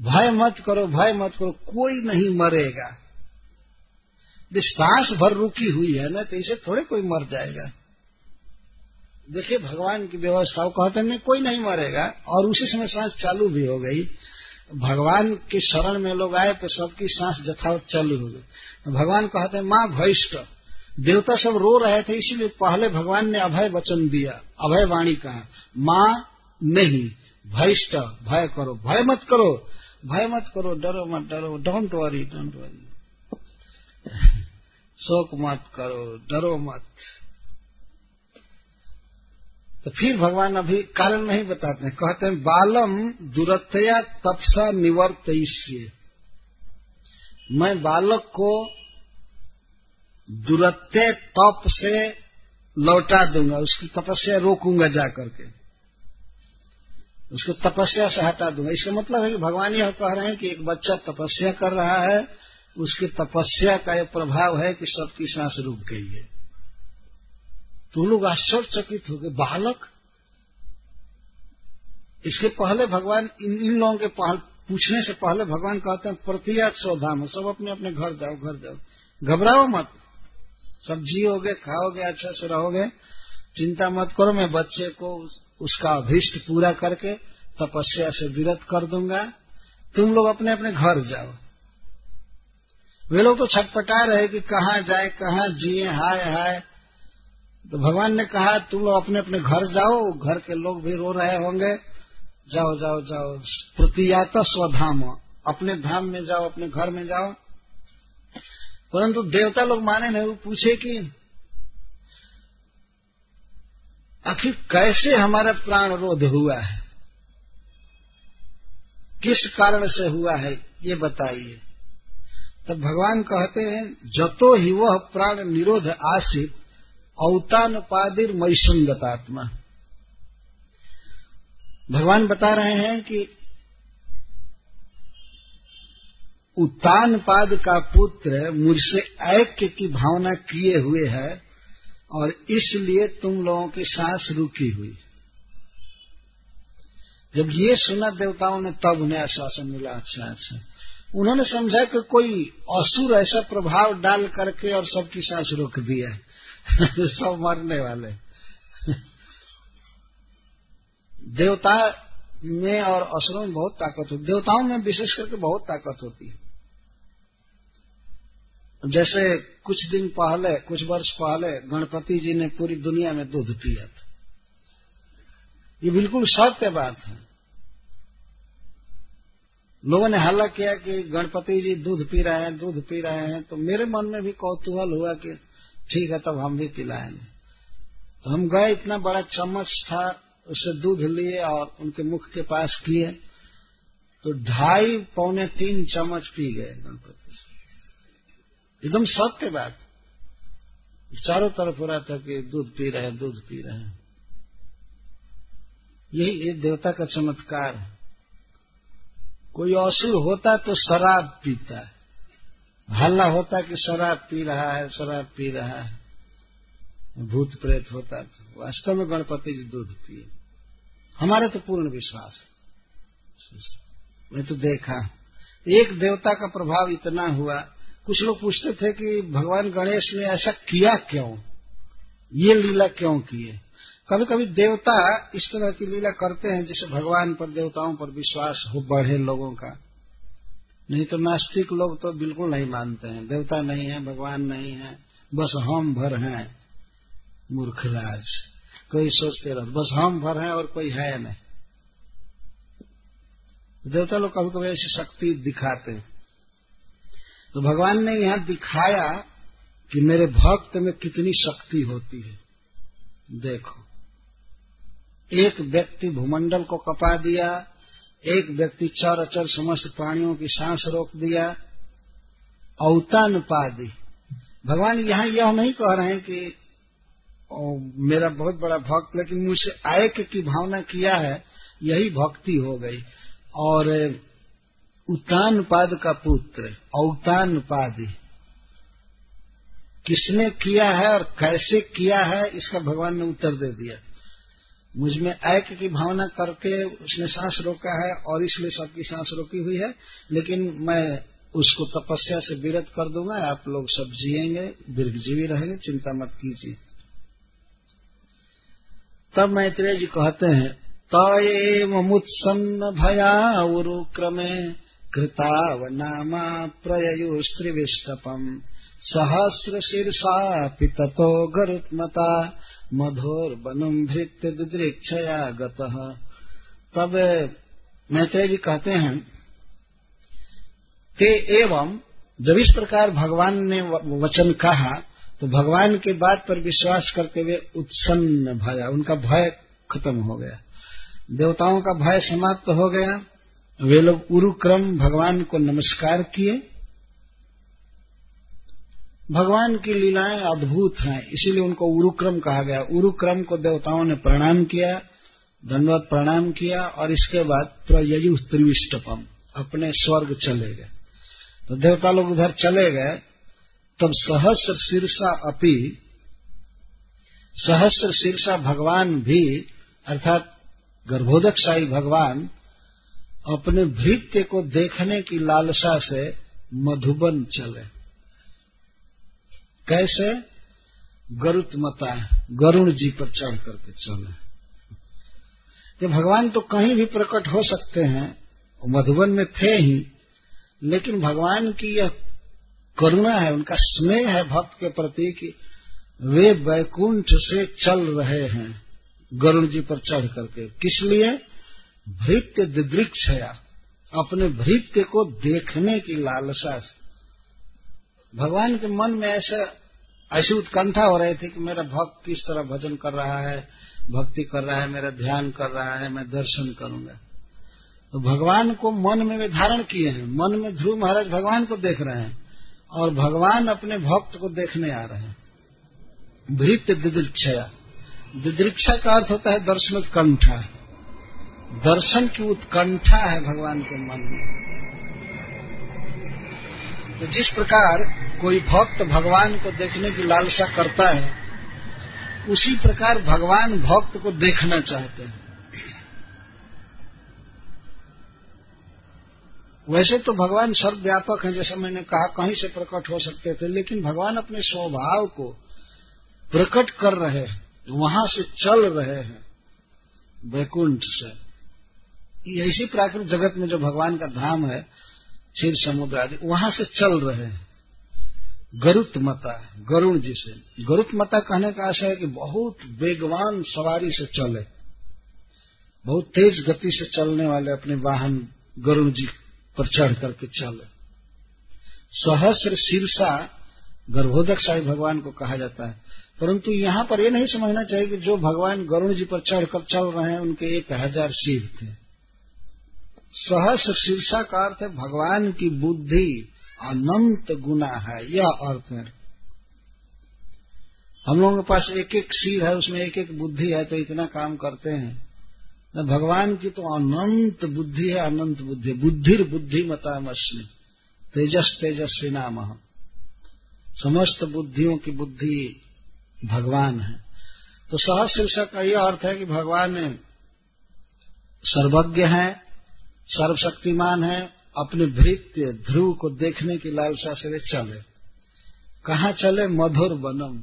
भय मत करो, भय मत करो, कोई नहीं मरेगा। सांस भर रुकी हुई है ना तो इसे थोड़े कोई मर जाएगा। देखिए, भगवान की व्यवस्था कहते नहीं कोई नहीं मरेगा, और उसी समय सांस चालू भी हो गई। भगवान के शरण में लोग आए तो सबकी सांस जथावत चालू हो गई। भगवान कहते हैं माँ भयष्ट देवता सब रो रहे थे, इसीलिए पहले भगवान ने अभय वचन दिया। अभय वाणी कहा, माँ, नहीं भयष्ट भय करो, भय मत करो, भय मत करो, डरो मत, डरो डोंट वरी डोंट वरी शोक मत करो, डरो मत। तो फिर भगवान अभी कारण नहीं बताते हैं। कहते हैं, बालम दुरतया तपसा निवर्त मैं बालक को दुरत्य तप से लौटा दूँगा, उसकी तपस्या रोकूँगा जा करके। उसको तपस्या से हटा दूँगा। इसका मतलब है कि भगवान यह कह रहे हैं कि एक बच्चा तपस्या कर रहा है उसकी तपस्या का यह प्रभाव है कि सबकी सांस रुक गई है। तो लोग आश्चर्यचकित हो गए। बालक? इसके पहले भगवान इन, इन लोगों के पूछने से पहले भगवान कहते हैं प्रतियात स्वधाम सब अपने अपने घर जाओ घर जाओ। घबराओ मत। सब जियोगे खाओगे अच्छा से रहोगे। चिंता मत करो मैं बच्चे को उसका अभिष्ट पूरा करके तपस्या से विरत कर दूँगा। तुम लोग अपने अपने घर जाओ। वे लोग तो छटपटा रहे कि कहाँ जाए, कहाँ जिए, हाय हाय। तो भगवान ने कहा, तुम लोग अपने अपने घर जाओ, घर के लोग भी रो रहे होंगे। जाओ जाओ जाओ। प्रतियात स्वधाम। अपने धाम में जाओ, अपने घर में जाओ। परंतु देवता लोग माने नहीं, वो पूछे कि, आखिर कैसे हमारा प्राण रोध हुआ है? किस कारण से हुआ है? ये बताइए। तब भगवान कहते हैं, जतो ही वह प्राण निरोध आशित औतान पादिर मैसंगतात्मा भगवान बता रहे हैं कि उत्तान पाद का पुत्र मुझसे ऐक्य की भावना किए हुए है और इसलिए तुम लोगों की सांस रुकी हुई। जब ये सुना देवताओं ने, तब उन्हें आश्वासन मिला अच्छा अच्छा। उन्होंने समझा कि कोई असुर ऐसा प्रभाव डाल करके और सबकी सांस रोक दिया है। सब मरने वाले। देवता में और असुरों में बहुत ताकत होती देवताओं में विशेष करके बहुत ताकत होती है। जैसे कुछ दिन पहले, कुछ वर्ष पहले गणपति जी ने पूरी दुनिया में दूध पिया था। ये बिल्कुल सत्य बात है। लोगों ने हल्ला किया कि गणपति जी दूध पी रहे हैं, दूध पी रहे हैं। तो मेरे मन में भी कौतूहल हुआ कि ठीक है, तब हम भी पिलाएँगे। तो हम गए, इतना बड़ा चम्मच था, उससे दूध लिए और उनके मुख के पास किए। तो ढाई पौने तीन चम्मच पी गए गणपति एकदम सत्य बात। चारों तरफ़ हो रहा था कि दूध पी रहे दूध पी रहे यही एक देवता का चमत्कार है। कोई असुर होता तो शराब पीता है। हल्ला होता कि शराब पी रहा है, शराब पी रहा है। भूत प्रेत होता वास्तव में गणपति जी दूध पिए। हमारे तो पूर्ण विश्वास मैं तो देखा। एक देवता का प्रभाव इतना हुआ, कुछ लोग पूछते थे कि भगवान गणेश ने ऐसा किया क्यों? ये लीला क्यों किए? कभी कभी देवता इस तरह की लीला करते हैं जिससे भगवान पर, देवताओं पर विश्वास हो बढ़े लोगों का। नहीं तो नास्तिक लोग तो बिल्कुल नहीं मानते हैं। देवता नहीं है, भगवान नहीं है, बस हम भर हैं मूर्खराज कोई सोचते रह, बस हम भर हैं और कोई है नहीं। देवता लोग कभी कभी ऐसी शक्ति दिखाते हैं। तो भगवान ने यहाँ दिखाया कि मेरे भक्त में कितनी शक्ति होती है। देखो एक व्यक्ति भूमंडल को कपा दिया एक व्यक्ति चर अचर समस्त प्राणियों की सांस रोक दिया औतान पादी भगवान यहाँ यह नहीं कह रहे हैं कि ओ, मेरा बहुत बड़ा भक्त लेकिन मुझसे आय की भावना किया है यही भक्ति हो गई। और उतान पाद का पुत्र औतान पादी किसने किया है और कैसे किया है इसका भगवान ने उत्तर दे दिया। मुझमें ऐक की भावना करके उसने सांस रोका है और इसलिए सबकी सांस रोकी हुई है, लेकिन मैं उसको तपस्या से विरत कर दूँगा, आप लोग सब जिएँगे, दीर्घजीवी रहेंगे, चिंता मत कीजिए। तब मैत्रेय जी कहते हैं तयेव मुत्सन्न भया उरुक्रमे कृताव नामा प्रयु प्रयुस्त्रिविष्टपम सहस्र शीर्षा पिततो गरुत्मता। मधुर बनम भृत्य दिदृक्षया गतः। तब मैत्रेय जी कहते हैं, ते एवं जब इस प्रकार भगवान ने वचन कहा तो भगवान की बात पर विश्वास करते हुए उत्सन्न भया, उनका भय खत्म हो गया। देवताओं का भय समाप्त हो गया। वे लोग उरुक्रम भगवान को नमस्कार किए। भगवान की लीलाएँ अद्भुत हैं, इसीलिए उनको उरुक्रम कहा गया। उरुक्रम को देवताओं ने प्रणाम किया, धन्यवाद प्रणाम किया, और इसके बाद प्रयु त्रिविष्टपम, अपने स्वर्ग चले गए। तो देवता लोग उधर चले गए, तब सहस्र शीर्षा अपी, सहस्र शीर्षा भगवान भी, अर्थात गर्भोदक शाही भगवान, अपने भृत्य को देखने की लालसा से मधुबन चले। कैसे? गरुत मता गरुण जी पर चढ़ करके चले। ये भगवान तो कहीं भी प्रकट हो सकते हैं मधुबन में थे ही, लेकिन भगवान की यह करुणा है, उनका स्नेह है भक्त के प्रति कि वे वैकुंठ से चल रहे हैं, गरुण जी पर चढ़ करके। किस लिए? भृत्य दिदृक्षया अपने भृत्य को देखने की लालसा से। भगवान के मन में ऐसा ऐसी उत्कंठा हो रही थी कि मेरा भक्त किस तरह भजन कर रहा है, भक्ति कर रहा है, मेरा ध्यान कर रहा है, मैं दर्शन करूँगा। तो भगवान को मन में वे धारण किए हैं। मन में ध्रुव महाराज भगवान को देख रहे हैं और भगवान अपने भक्त को देखने आ रहे हैं। भृत दिदृक्षया। दिदृक्षा का अर्थ होता है दर्शन उत्कंठा। दर्शन की उत्कंठा है भगवान के मन में। तो जिस प्रकार कोई भक्त भगवान को देखने की लालसा करता है, उसी प्रकार भगवान भक्त को देखना चाहते हैं। वैसे तो भगवान सर्वव्यापक है, जैसा मैंने कहा, कहीं से प्रकट हो सकते थे, लेकिन भगवान अपने स्वभाव को प्रकट कर रहे हैं वहाँ से चल रहे हैं, वैकुंठ से। ऐसी प्राकृतिक जगत में जो भगवान का धाम है क्षीर समुद्र आदि वहाँ से चल रहे हैं। गरुत मता, गरुण जी से गरुत मता कहने का आशय है कि बहुत वेगवान सवारी से चले। बहुत तेज गति से चलने वाले अपने वाहन गरुण जी पर चढ़ करके चले। सहस्र शीर्षा गर्भोदक शाही भगवान को कहा जाता है। परंतु यहाँ पर यह नहीं समझना चाहिए कि जो भगवान गरुण जी पर चढ़कर चल रहे हैं, उनके एक हज़ार शिव थे। सहस शीर्षा का अर्थ है, भगवान की बुद्धि अनंत गुना है। यह अर्थ है। हम लोगों के पास एक एक सिर है, उसमें एक एक बुद्धि है तो इतना काम करते हैं। न भगवान की तो अनंत बुद्धि है, अनंत बुद्धि बुद्धिर बुद्धि मतामस्मी तेजस तेजस्वी नाम। समस्त बुद्धियों की बुद्धि भगवान है। तो सहज शीर्षक का यह अर्थ है कि भगवान सर्वज्ञ है सर्वशक्तिमान है, अपने भृत्य ध्रुव को देखने की लालसा से वे चले। कहा चले? मधुर बनम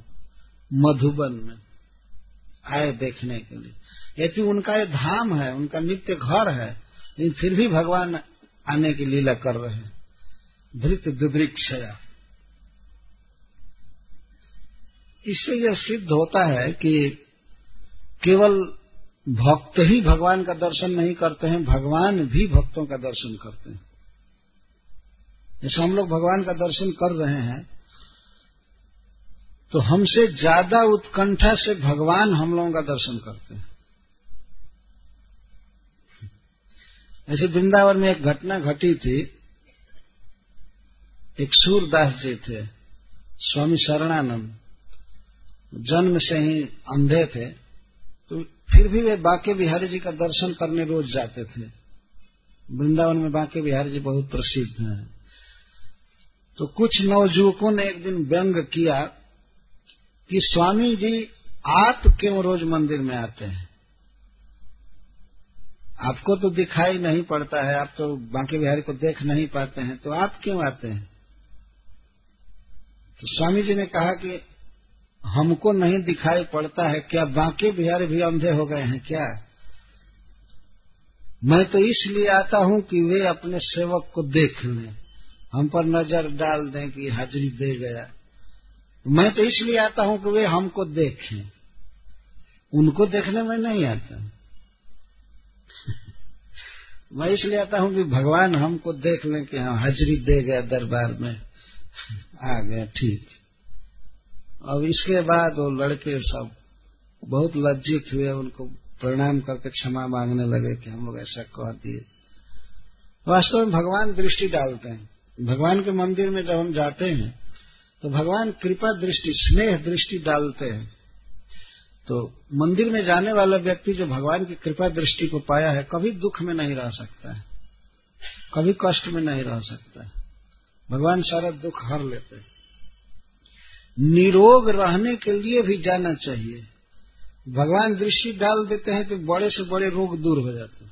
मधुबन में, आए देखने के लिए। यदि उनका ये धाम है, उनका नित्य घर है, लेकिन फिर भी भगवान आने की लीला कर रहे हैं। धृत दुदृक्षया। इससे यह सिद्ध होता है कि केवल भक्त ही भगवान का दर्शन नहीं करते हैं, भगवान भी भक्तों का दर्शन करते हैं। जैसे हम लोग भगवान का दर्शन कर रहे हैं तो हमसे ज़्यादा उत्कंठा से भगवान हम लोगों का दर्शन करते हैं। ऐसे वृंदावन में एक घटना घटी थी, एक सूरदास जी थे, स्वामी शरणानंद, जन्म से ही अंधे थे। फिर भी वे बाके बिहारी जी का दर्शन करने रोज जाते थे। वृंदावन में बाके बिहारी जी बहुत प्रसिद्ध हैं। तो कुछ नवजुवकों ने एक दिन व्यंग किया कि स्वामी जी, आप क्यों रोज मंदिर में आते हैं? आपको तो दिखाई नहीं पड़ता है, आप तो बांके बिहारी को देख नहीं पाते हैं तो आप क्यों आते हैं? तो स्वामी जी ने कहा कि हमको नहीं दिखाई पड़ता है क्या बाकी बिहारी भी अंधे हो गए हैं क्या? मैं तो इसलिए आता हूँ कि वे अपने सेवक को देख लें। हम पर नज़र डाल दें कि हाजिरी दे गया। मैं तो इसलिए आता हूँ कि वे हमको देखें। उनको देखने में नहीं आता। मैं इसलिए आता हूँ कि भगवान हमको देख लें कि हाँ हाजिरी दे गया दरबार में। आ गया, ठीक। अब इसके बाद वो लड़के सब बहुत लज्जित हुए, उनको प्रणाम करके क्षमा मांगने लगे कि हम लोग ऐसा कह दिए। वास्तव में भगवान दृष्टि डालते हैं। भगवान के मंदिर में जब हम जाते हैं तो भगवान कृपा दृष्टि, स्नेह दृष्टि डालते हैं। तो मंदिर में जाने वाला व्यक्ति जो भगवान की कृपा दृष्टि को पाया है, कभी दुख में नहीं रह सकता है। कभी कष्ट में नहीं रह सकता है। भगवान सारा दुख हर लेते हैं। निरोग रहने के लिए भी जाना चाहिए। भगवान दृष्टि डाल देते हैं तो बड़े से बड़े रोग दूर हो जाते हैं।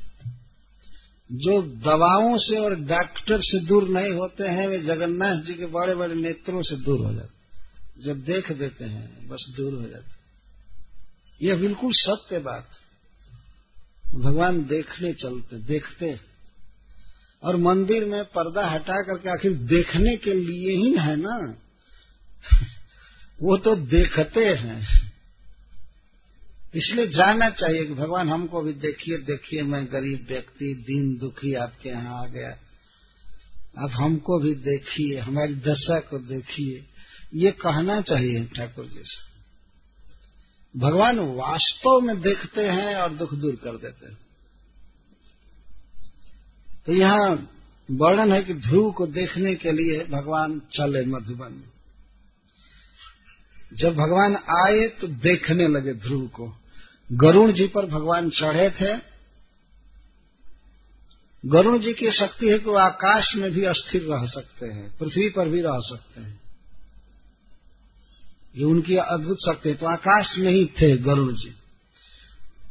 जो दवाओं से और डॉक्टर से दूर नहीं होते हैं, वे जगन्नाथ जी के बड़े बड़े नेत्रों से दूर हो जाते जब देख देते हैं, बस दूर हो जाते यह बिल्कुल सत्य बात भगवान देखने चलते, देखते और मंदिर में पर्दा हटा करके आखिर देखने के लिए ही है ना? वो तो देखते हैं। इसलिए जानना चाहिए कि भगवान हमको भी देखिए देखिए मैं गरीब व्यक्ति, दीन दुखी आपके यहाँ आ गया। अब हमको भी देखिए, हमारी दशा को देखिए। ये कहना चाहिए ठाकुर जी से। भगवान वास्तव में देखते हैं और दुख दूर कर देते हैं। तो यहाँ वर्णन है कि ध्रुव को देखने के लिए भगवान चले मधुबन। जब भगवान आए तो देखने लगे ध्रुव को। गरुण जी पर भगवान चढ़े थे। गरुण जी की शक्ति है कि वो आकाश में भी अस्थिर रह सकते हैं, पृथ्वी पर भी रह सकते हैं। ये उनकी अद्भुत शक्ति तो आकाश में ही थे गरुण जी।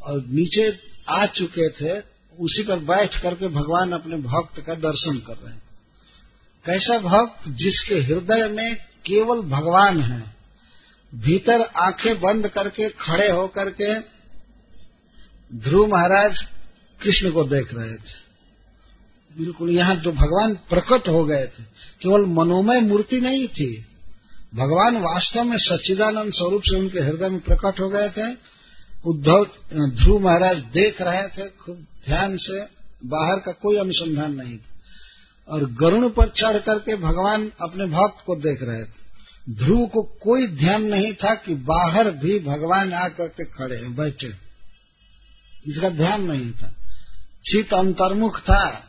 और नीचे आ चुके थे, उसी पर बैठ करके भगवान अपने भक्त का दर्शन कर रहे हैं। कैसा भक्त जिसके हृदय में केवल भगवान है भीतर आँखें बंद करके, खड़े होकर के ध्रुव महाराज कृष्ण को देख रहे थे। बिल्कुल यहाँ जो भगवान प्रकट हो गए थे। केवल मनोमय मूर्ति नहीं थी। भगवान वास्तव में सच्चिदानंद स्वरूप से उनके हृदय में प्रकट हो गए थे। उद्धव, ध्रुव महाराज देख रहे थे, खूब ध्यान से, बाहर का कोई अनुसंधान नहीं था। और गरुण पर चढ़ करके भगवान अपने भक्त को देख रहे थे। ध्रुव को कोई ध्यान नहीं था कि बाहर भी भगवान आकर के खड़े हैं, बैठे इसका ध्यान नहीं था। चित अंतर्मुख था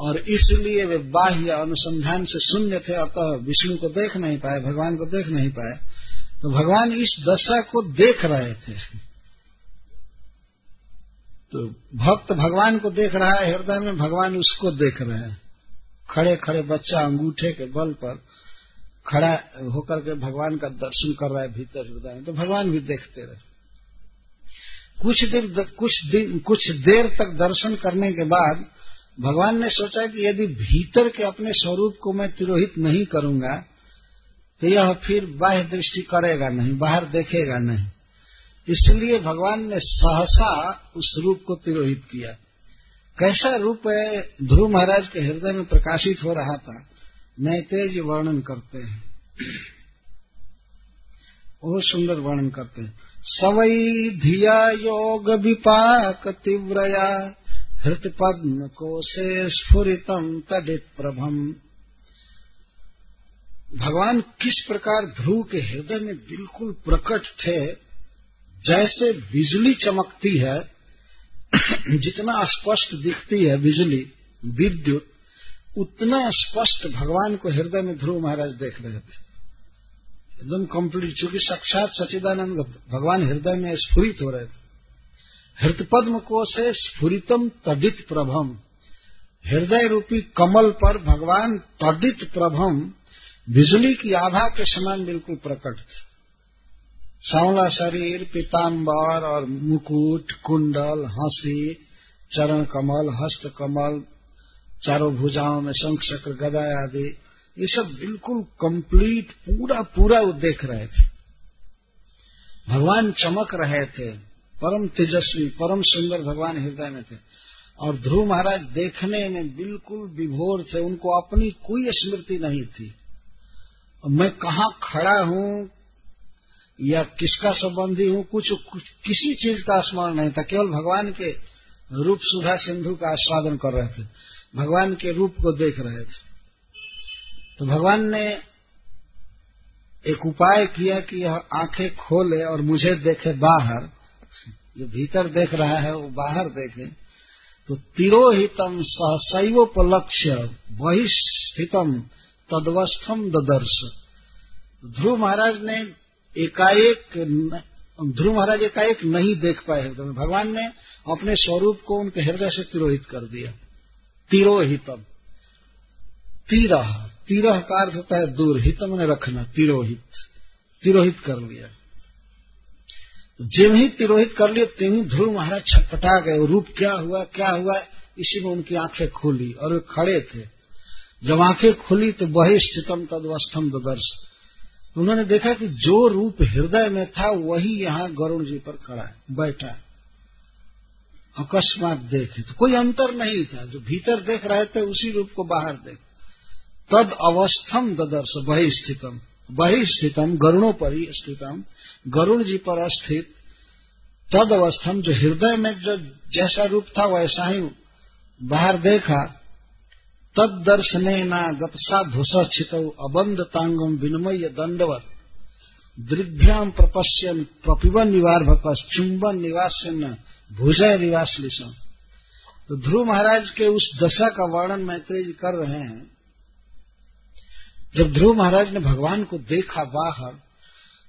और इसलिए वे बाह्य अनुसंधान से शून्य थे, अतः विष्णु को देख नहीं पाए, भगवान को देख नहीं पाए। तो भगवान इस दशा को देख रहे थे। तो भक्त भगवान को देख रहा है, हृदय में भगवान उसको देख रहे हैं। खड़े खड़े बच्चा अंगूठे के बल पर खड़ा होकर के भगवान का दर्शन कर रहा है भीतर हृदय में तो भगवान भी देखते रहे। कुछ देर कुछ दिन, कुछ देर तक दर्शन करने के बाद भगवान ने सोचा कि यदि भीतर के अपने स्वरूप को मैं तिरोहित नहीं करूँगा तो यह फिर बाह्य दृष्टि करेगा नहीं, बाहर देखेगा नहीं। इसलिए भगवान ने सहसा उस रूप को तिरोहित किया। कैसा रूप ध्रुव महाराज के हृदय में प्रकाशित हो रहा था। मैं तेज वर्णन करते हैं। बहुत सुंदर वर्णन करते हैं। सवई धिया योग विपाक तीव्रया हृत पद्म कोशे स्फुरितम तडित प्रभम भगवान किस प्रकार ध्रुव के हृदय में बिल्कुल प्रकट थे, जैसे बिजली चमकती है, जितना स्पष्ट दिखती है बिजली, विद्युत उतना स्पष्ट भगवान को हृदय में ध्रुव महाराज देख रहे थे। एकदम कंप्लीट चूँकि साक्षात सचिदानंद भगवान हृदय में स्फुरित हो रहे थे। हृत पद्म को से स्फुरितम तदित प्रभम। हृदय रूपी कमल पर भगवान तदित प्रभम बिजली की आभा के समान बिल्कुल प्रकट थे। सांवला शरीर पीताम्बर और मुकुट, कुंडल, हँसी, चरण कमल, हस्त कमल चारों भुजाओं में शंख चक्र गदा आदि ये सब बिल्कुल कंप्लीट पूरा पूरा वो देख रहे थे। भगवान चमक रहे थे परम तेजस्वी परम सुंदर भगवान हृदय में थे। और ध्रुव महाराज देखने में बिल्कुल विभोर थे उनको अपनी कोई स्मृति नहीं थी। मैं कहा खड़ा हूँ या किसका संबंधी हूँ कुछ, कुछ किसी चीज़ का स्मरण नहीं था केवल भगवान के रूप सुधा सिंधु का आस्वादन कर रहे थे। भगवान के रूप को देख रहे थे। तो भगवान ने एक उपाय किया कि यह आँखें खोले और मुझे देखे बाहर। जो भीतर देख रहा है, वो बाहर देखे। तो तिरोहितम सहसैवोपलक्ष्य बहिस्थितम तदवस्थम ददर्श। ध्रुव महाराज ने एकाएक ध्रुव महाराज एकाएक नहीं देख पाए। हृदय में भगवान ने अपने स्वरूप को उनके हृदय से तिरोहित कर दिया। तिरोहितम। तीरह। तीरह का अर्थ होता है दूर। हितम ने रखना, तिरोहित। तिरोहित कर लिया। जिम ही तिरोहित कर लिए तिम ही ध्रुव महाराज छटपटा गए। रूप क्या हुआ क्या हुआ, इसी में उनकी आँखें खोली और वे खड़े थे। जब आँखें खुली तो वही स्थितम तदवस्थम दर्श उन्होंने देखा कि जो रूप हृदय में था, वही यहाँ गरुण जी पर खड़ा है, बैठा है। अकस्मात देखे। तो कोई अंतर नहीं था। जो भीतर देख रहे थे, उसी रूप को बाहर देख। तद अवस्थम ददर्श वही स्थितम वही गरुणों पर ही स्थितम। गरुण जी पर स्थित। तद अवस्थम, जो हृदय में जो जैसा रूप था, वैसा ही बाहर देखा। तद दर्शने न गतसा धुस छित अबंध तांगम विनिमय दंडवत। दृभ्याम प्रपश्यन, प्रपिबन निवार निवार्भक चुंबन निवासन भुजय निवासलिसम तो ध्रुव महाराज के उस दशा का वर्णन मैत्रेय जी कर रहे हैं। जब ध्रुव महाराज ने भगवान को देखा बाहर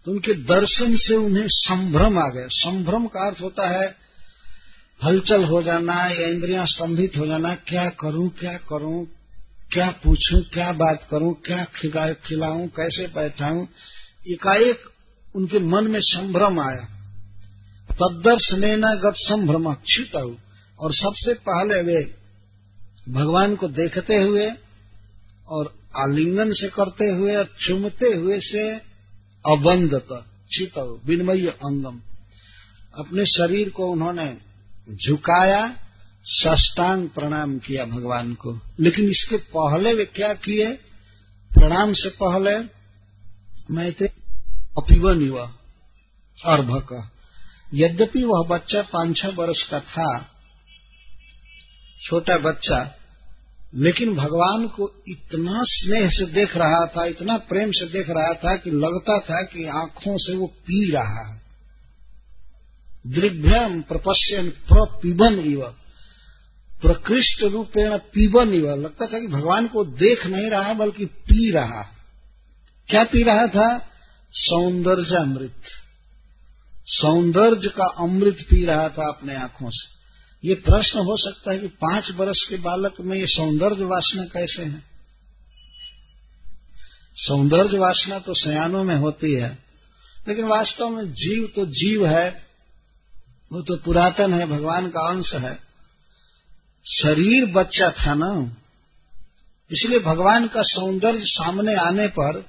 तो उनके दर्शन से उन्हें संभ्रम आ गया। संभ्रम का अर्थ होता है, हलचल हो जाना या इंद्रियाँ स्तंभित हो जाना, क्या करूँ क्या करूँ, क्या पूछूँ, क्या बात करूँ, क्या खिलाऊं कैसे बैठाऊं, एकाएक उनके मन में संभ्रम आया। तदर्शने गत संभ्रम क्षित और सबसे पहले वे भगवान को देखते हुए और आलिंगन से करते हुए और चुमते हुए से अबंधत चित विनमय अंगम। अपने शरीर को उन्होंने झुकाया, साष्टांग प्रणाम किया भगवान को। लेकिन इसके पहले वे क्या किए? प्रणाम से पहले, मैं थे अपिवन युवा अर्भक। यद्यपि वह बच्चा पाँच छह वर्ष का था, छोटा बच्चा, लेकिन भगवान को इतना स्नेह से देख रहा था, इतना प्रेम से देख रहा था कि लगता था कि आँखों से वो पी रहा है। दृभ्यम प्रपश्यन प्रपिबन इव, प्रकृष्ट रूपेण पीबन ही लगता था कि भगवान को देख नहीं रहा, बल्कि पी रहा। क्या पी रहा था? सौंदर्यामृत। सौंदर्य का अमृत पी रहा था अपने आँखों से। ये प्रश्न हो सकता है कि पाँच वर्ष के बालक में ये सौंदर्य वासना कैसे है? सौंदर्य वासना तो सयानों में होती है, लेकिन वास्तव में जीव तो जीव है, वो तो पुरातन है, भगवान का अंश है। शरीर बच्चा था ना। इसलिए भगवान का सौंदर्य सामने आने पर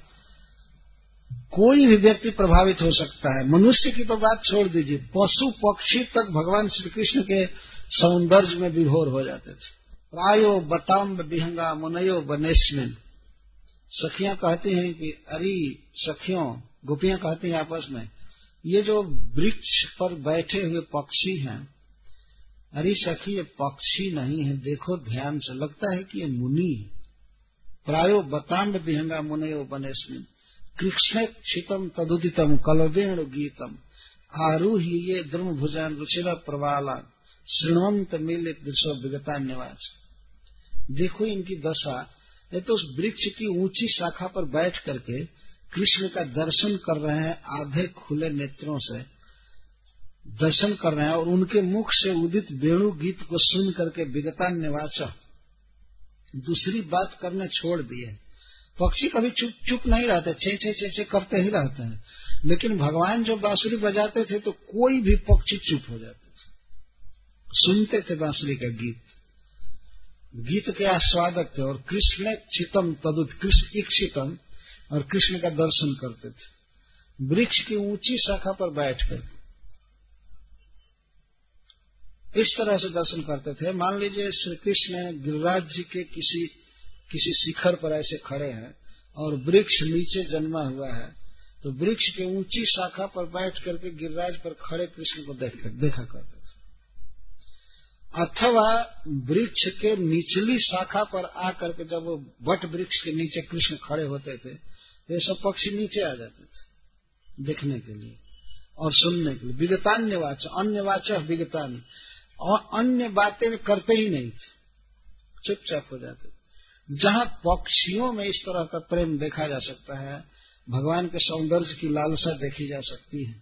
कोई भी व्यक्ति प्रभावित हो सकता है। मनुष्य की तो बात छोड़ दीजिए। पशु पक्षी तक भगवान श्री कृष्ण के सौंदर्य में विभोर हो जाते थे। प्रायो बताम्ब बिहंगा मुनयो बनेस्मिन सखियाँ कहती हैं कि, अरे सखियों, गोपियाँ कहती हैं आपस में, ये जो वृक्ष पर बैठे हुए पक्षी हैं, अरे सखी, ये पक्षी नहीं है। देखो ध्यान से, लगता है कि ये मुनि प्रायो बताम्ब बिहंगा मुनयो बनेस्मिन कृष्ण क्षितम तदुदितम कलवेण गीतम। आरूही ये द्रुम भुजान रुचिरा प्रवाला श्रृणवंत मिलित दृश्य विगता निवास देखो इनकी दशा। ये तो उस वृक्ष की ऊँची शाखा पर बैठ करके कृष्ण का दर्शन कर रहे हैं आधे खुले नेत्रों से। दर्शन कर रहे हैं और उनके मुख से उदित वेणु गीत को सुन करके विगता निवाच दूसरी बात करने छोड़ दिए। पक्षी कभी चुप चुप नहीं रहते, छे छे छे छे करते ही रहते हैं। लेकिन भगवान जो बांसुरी बजाते थे तो कोई भी पक्षी चुप हो जाते थे। सुनते थे बांसुरी का गीत। गीत के आस्वादक थे और कृष्ण चितम तदुत, कृष्ण इक्षितम और कृष्ण का दर्शन करते थे। वृक्ष की ऊँची शाखा पर बैठकर इस तरह से दर्शन करते थे। मान लीजिए श्री कृष्ण गिरिराज जी के किसी किसी शिखर पर ऐसे खड़े हैं और वृक्ष नीचे जन्मा हुआ है तो वृक्ष के ऊँची शाखा पर बैठ करके गिरिराज पर खड़े कृष्ण को देख कर, देखा करते थे। अथवा वृक्ष के निचली शाखा पर आकर के जब वो वट वृक्ष के नीचे कृष्ण खड़े होते थे तो ये सब पक्षी नीचे आ जाते थे देखने के लिए और सुनने के लिए। विगतान्य वाच अन्य वाच विगतान्य और अन्य बातें करते ही नहीं थे चुपचाप हो जाते जहाँ पक्षियों में इस तरह का प्रेम देखा जा सकता है, भगवान के सौंदर्य की लालसा देखी जा सकती है।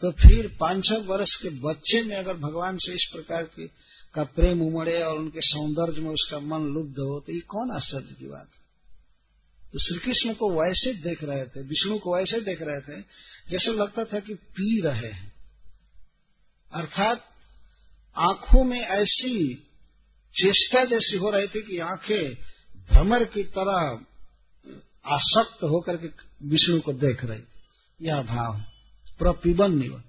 तो फिर पाँच छह वर्ष के बच्चे में अगर भगवान से इस प्रकार की, का प्रेम उमड़े और उनके सौंदर्य में उसका मन लुब्ध हो तो ये कौन आश्चर्य की बात है? तो श्री कृष्ण को वैसे देख रहे थे, विष्णु को वैसे देख रहे थे, जैसे लगता था कि पी रहे हैं। अर्थात, आँखों में ऐसी चेष्टा जैसी हो रही थी कि आँखें भ्रमर की तरह आसक्त होकर के विष्णु को देख रही। यह भाव प्रपिबन निवन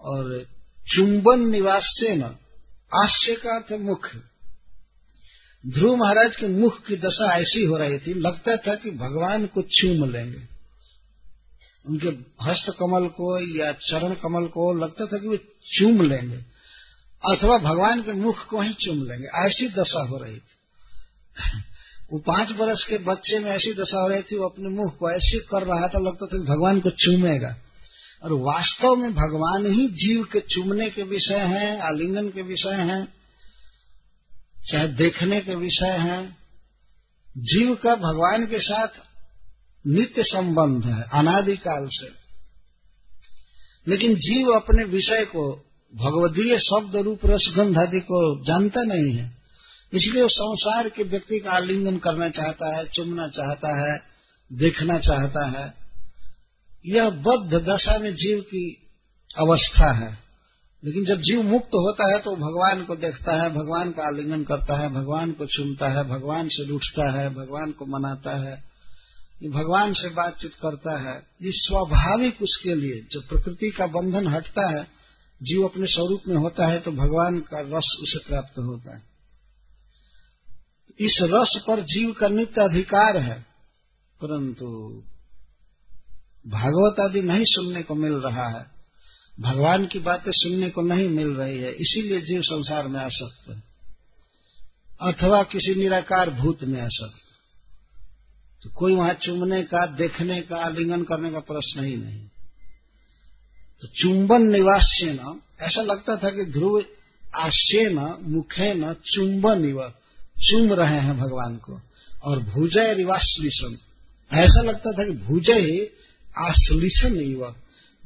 और चुंबन निवास से न आश्चर्य का अर्थ मुख। ध्रुव महाराज के मुख की दशा ऐसी हो रही थी, लगता था कि भगवान को चूम लेंगे। उनके हस्त कमल को या चरण कमल को लगता था कि वे चूम लेंगे। अथवा भगवान के मुख को ही चूम लेंगे। ऐसी दशा हो रही थी। वो पाँच वर्ष के बच्चे में ऐसी दशा हो रही थी, वो अपने मुँह को ऐसे कर रहा था, लगता था भगवान को चूमेगा। और वास्तव में भगवान ही जीव के चूमने के विषय हैं, आलिंगन के विषय हैं, चाहे देखने के विषय हैं। जीव का भगवान के साथ नित्य संबंध है, अनादिकाल से। लेकिन जीव अपने विषय को, भगवदीय शब्द रूप रसगंध आदि को जानता नहीं है। इसलिए संसार के व्यक्ति का आलिंगन करना चाहता है, चुमना चाहता है, देखना चाहता है। यह बद्ध दशा में जीव की अवस्था है। लेकिन जब जीव मुक्त होता है तो भगवान को देखता है, भगवान का आलिंगन करता है, भगवान को चुनता है, भगवान से रूठता है, भगवान को मनाता है। भगवान से बातचीत करता है। ये स्वाभाविक उसके लिए, जब प्रकृति का बंधन हटता है, जीव अपने स्वरूप में होता है तो भगवान का रस उसे प्राप्त होता है। इस रस पर जीव का नित्य अधिकार है। परंतु भागवत आदि नहीं सुनने को मिल रहा है। भगवान की बातें सुनने को नहीं मिल रही है, इसीलिए जीव संसार में आ सकते है। अथवा किसी निराकार भूत में आ सकते तो कोई वहाँ चुमने का, देखने का, आलिंगन करने का प्रश्न ही नहीं। तो चुंबन निवास्य न ऐसा लगता था कि ध्रुव आश्चर्य न मुखे न चुंबन इव चुम रहे हैं भगवान को। और भूजय रिवास ऐसा लगता था कि भूजय आश्लिषण युवा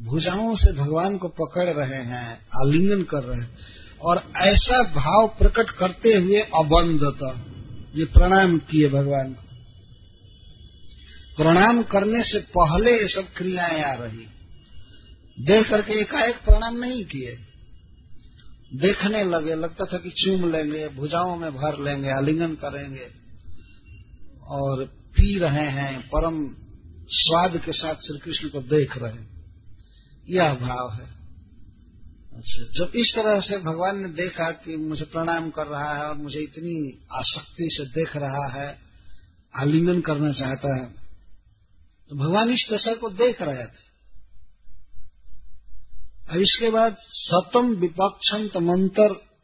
भुजाओं से भगवान को पकड़ रहे हैं, आलिंगन कर रहे हैं। और ऐसा भाव प्रकट करते हुए अबंधता। ये प्रणाम किए भगवान को। प्रणाम करने से पहले ये सब क्रियाएँ आ रही। देख करके एकाएक प्रणाम नहीं किए। देखने लगे, लगता था कि चूम लेंगे, भुजाओं में भर लेंगे, आलिंगन करेंगे। और पी रहे हैं, परम स्वाद के साथ श्री कृष्ण को देख रहे हैं। यह भाव है। अच्छा जब इस तरह से भगवान ने देखा कि मुझे प्रणाम कर रहा है और मुझे इतनी आसक्ति से देख रहा है, आलिंगन करना चाहता है तो भगवान इस दशा को देख रहे थे। और इसके बाद सतम विपक्षंत मंत्र।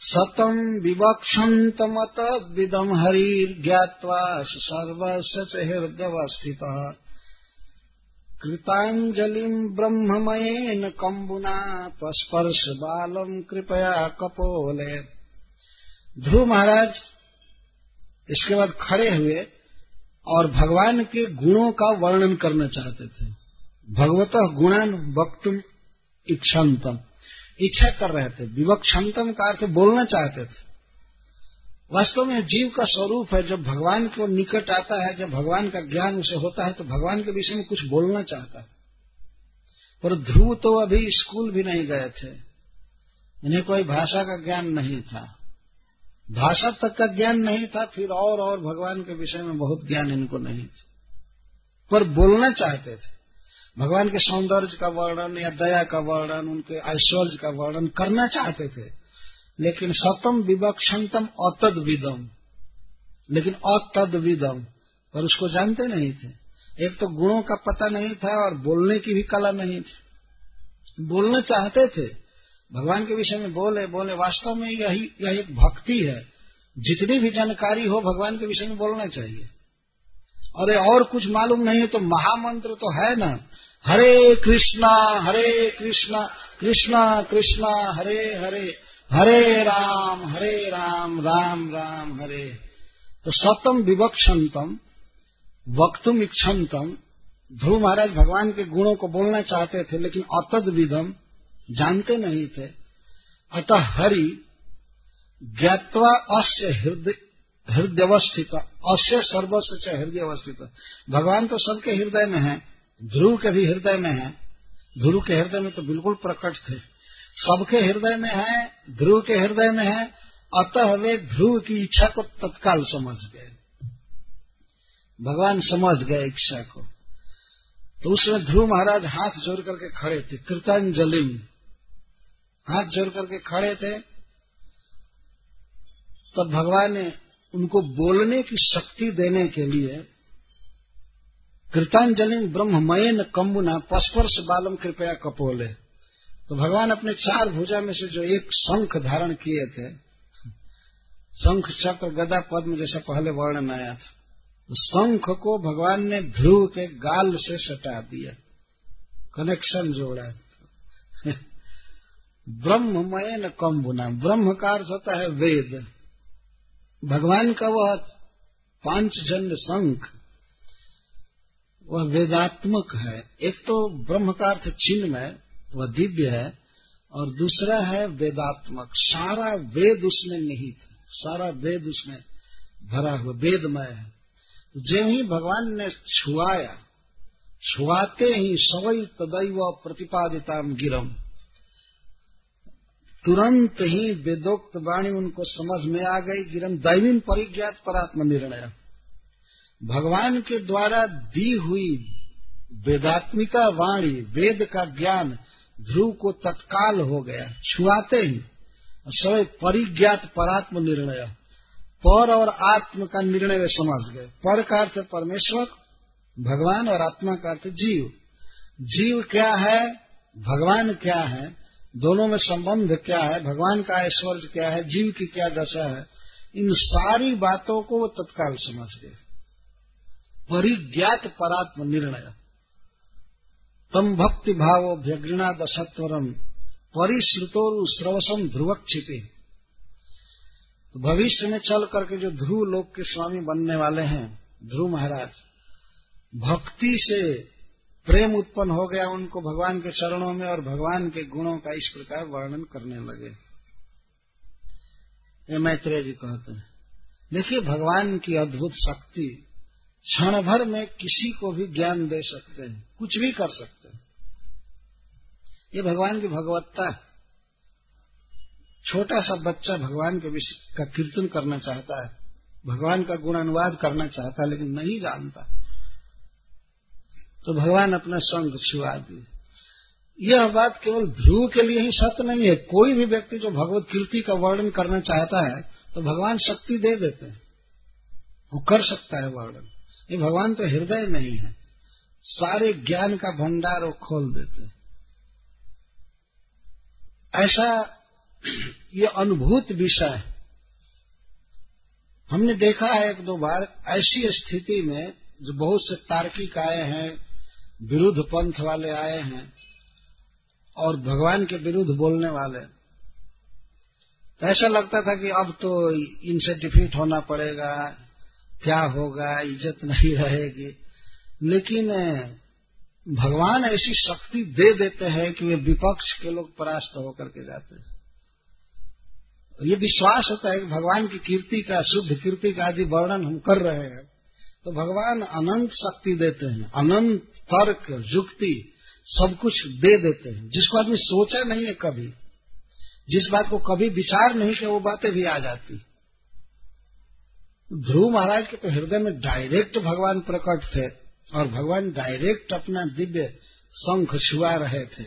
सतम विवक्षन्तमत विदम हरिर्ज्ञात्वा सर्वस्य च हृदयवस्थित। कृताञ्जलिम् ब्रह्ममयेन कम्बुना पस्पर्श बालम कृपया कपोले। ध्रुव महाराज इसके बाद खड़े हुए। और भगवान के गुणों का वर्णन करना चाहते थे। भगवत गुणान वक्तुम इच्छन्तम। इच्छा कर रहे थे। विवक्षंतम का अर्थ बोलना चाहते थे। वास्तव में जीव का स्वरूप है। जब भगवान को निकट आता है, जब भगवान का ज्ञान उसे होता है तो भगवान के विषय में कुछ बोलना चाहता है। पर ध्रुव तो अभी स्कूल भी नहीं गए थे। इन्हें कोई भाषा का ज्ञान नहीं था। भाषा तक का ज्ञान नहीं था, फिर और और भगवान के विषय में बहुत ज्ञान इनको नहीं था। पर बोलना चाहते थे। भगवान के सौंदर्य का वर्णन या दया का वर्णन, उनके ऐश्वर्य का वर्णन करना चाहते थे। लेकिन सतम विवक्षंतम अतद विदम लेकिन अतद विदम पर उसको जानते नहीं थे। एक तो गुणों का पता नहीं था और बोलने की भी कला नहीं थी। बोलना चाहते थे भगवान के विषय में बोले बोले, वास्तव में यही, यह एक भक्ति है। जितनी भी जानकारी हो, भगवान के विषय में बोलना चाहिए। अरे और कुछ मालूम नहीं है तो महामंत्र तो है ना। हरे कृष्णा हरे कृष्णा कृष्णा कृष्णा, हरे हरे हरे राम हरे राम राम राम, हरे। तो सतम विवक्षंतम वक्तुम इच्छन्तम ध्रुव महाराज भगवान के गुणों को बोलना चाहते थे, लेकिन अतद विधम जानते नहीं थे। अतः हरि ज्ञावा अस्य हृदय अवस्थित अस्य सर्वस्व हृदय अवस्थित भगवान तो सबके हृदय में है, ध्रुव के भी हृदय में है। ध्रुव के हृदय में तो बिल्कुल प्रकट थे। सबके हृदय में है, ध्रुव के हृदय में है, अतः वे ध्रुव की इच्छा को तत्काल समझ गए। भगवान समझ गए इच्छा को। तो उसमें ध्रुव महाराज हाथ जोड़ करके खड़े थे, कृतांजलि। हाथ जोड़ करके खड़े थे। तब भगवान ने उनको बोलने की शक्ति देने के लिए कृतांजलि ब्रह्ममयन कम्बुना पस्पर्श बालम कृपया कपोले। तो भगवान अपने चार भुजा में से जो एक शंख धारण किए थे, शंख चक्र गदा पद्म जैसा पहले वर्णन आया था शंख को भगवान ने ध्रुव के गाल से सटा दिया, कनेक्शन जोड़ा। ब्रह्ममय न कम्बुना ब्रह्म का अर्थ होता है वेद। भगवान का वह पांचजन्य शंख, वह वेदात्मक है। एक तो ब्रह्म का अर्थ चिन्ह है वह दिव्य है, और दूसरा है वेदात्मक। सारा वेद उसमें निहित है। सारा वेद उसमें भरा हुआ, वेदमय है। जो ही भगवान ने छुआया, छुआते ही सवई तदैव प्रतिपादिता गिरम। तुरंत ही वेदोक्त वाणी उनको समझ में आ गई, गिरम दैवीन परिज्ञात परात्म निर्णय। भगवान के द्वारा दी हुई वेदात्मिका वाणी, वेद का ज्ञान ध्रुव को तत्काल हो गया, छुआते ही सवय परिज्ञात परात्म निर्णय। पर और आत्म का निर्णय वे समझ गए। पर का अर्थ परमेश्वर, भगवान और आत्मा का अर्थ जीव। जीव क्या है, भगवान क्या है दोनों में संबंध क्या है? भगवान का ऐश्वर्य क्या है? जीव की क्या दशा है? इन सारी बातों को वो तत्काल समझ गए। परिज्ञात परात्म निर्णय। तम भक्ति भावो व्यग्रणा दशत्वरम। परिश्रुतोरु श्रवसम ध्रुवक्षिते तो भविष्य में चल करके जो ध्रुव लोक के स्वामी बनने वाले हैं, ध्रुव महाराज, भक्ति से प्रेम उत्पन्न हो गया उनको भगवान के चरणों में और भगवान के गुणों का इस प्रकार वर्णन करने लगे। ये मैत्रेय जी कहते हैं। देखिए, भगवान की अद्भुत शक्ति क्षण भर में किसी को भी ज्ञान दे सकते हैं, कुछ भी कर सकते हैं। ये भगवान की भगवत्ता छोटा सा बच्चा भगवान के विषय का कीर्तन करना चाहता है, भगवान का गुण अनुवाद करना चाहता है, लेकिन नहीं जानता। तो भगवान अपना संग छुआ दिए। यह बात केवल ध्रुव के लिए ही सत्य नहीं है। कोई भी व्यक्ति जो भगवत कीर्ति का वर्णन करना चाहता है तो भगवान शक्ति दे देते हैं। वो कर सकता है वर्णन। ये भगवान तो हृदय नहीं है। सारे ज्ञान का भंडार वो खोल देते हैं। ऐसा ये अनुभूत विषय है। हमने देखा है एक दो बार, ऐसी स्थिति में जो बहुत से तार्किक आए हैं विरुद्ध पंथ वाले आए हैं और भगवान के विरुद्ध बोलने वाले। तो ऐसा लगता था कि अब तो इनसे डिफीट होना पड़ेगा, क्या होगा, इज़्ज़त नहीं रहेगी। लेकिन भगवान ऐसी शक्ति दे देते हैं कि वे विपक्ष के लोग परास्त होकर के जाते हैं। ये विश्वास होता है कि भगवान की कीर्ति का, शुद्ध कीर्ति का आदि वर्णन हम कर रहे हैं। तो भगवान अनंत शक्ति देते हैं, अनंत तर्क युक्ति सब कुछ दे देते हैं। जिसको आदमी सोचा नहीं है कभी, जिस बात को कभी विचार नहीं किया, वो बातें भी आ जाती। ध्रुव महाराज के तो हृदय में डायरेक्ट भगवान प्रकट थे और भगवान डायरेक्ट अपना दिव्य शंख छुआ रहे थे।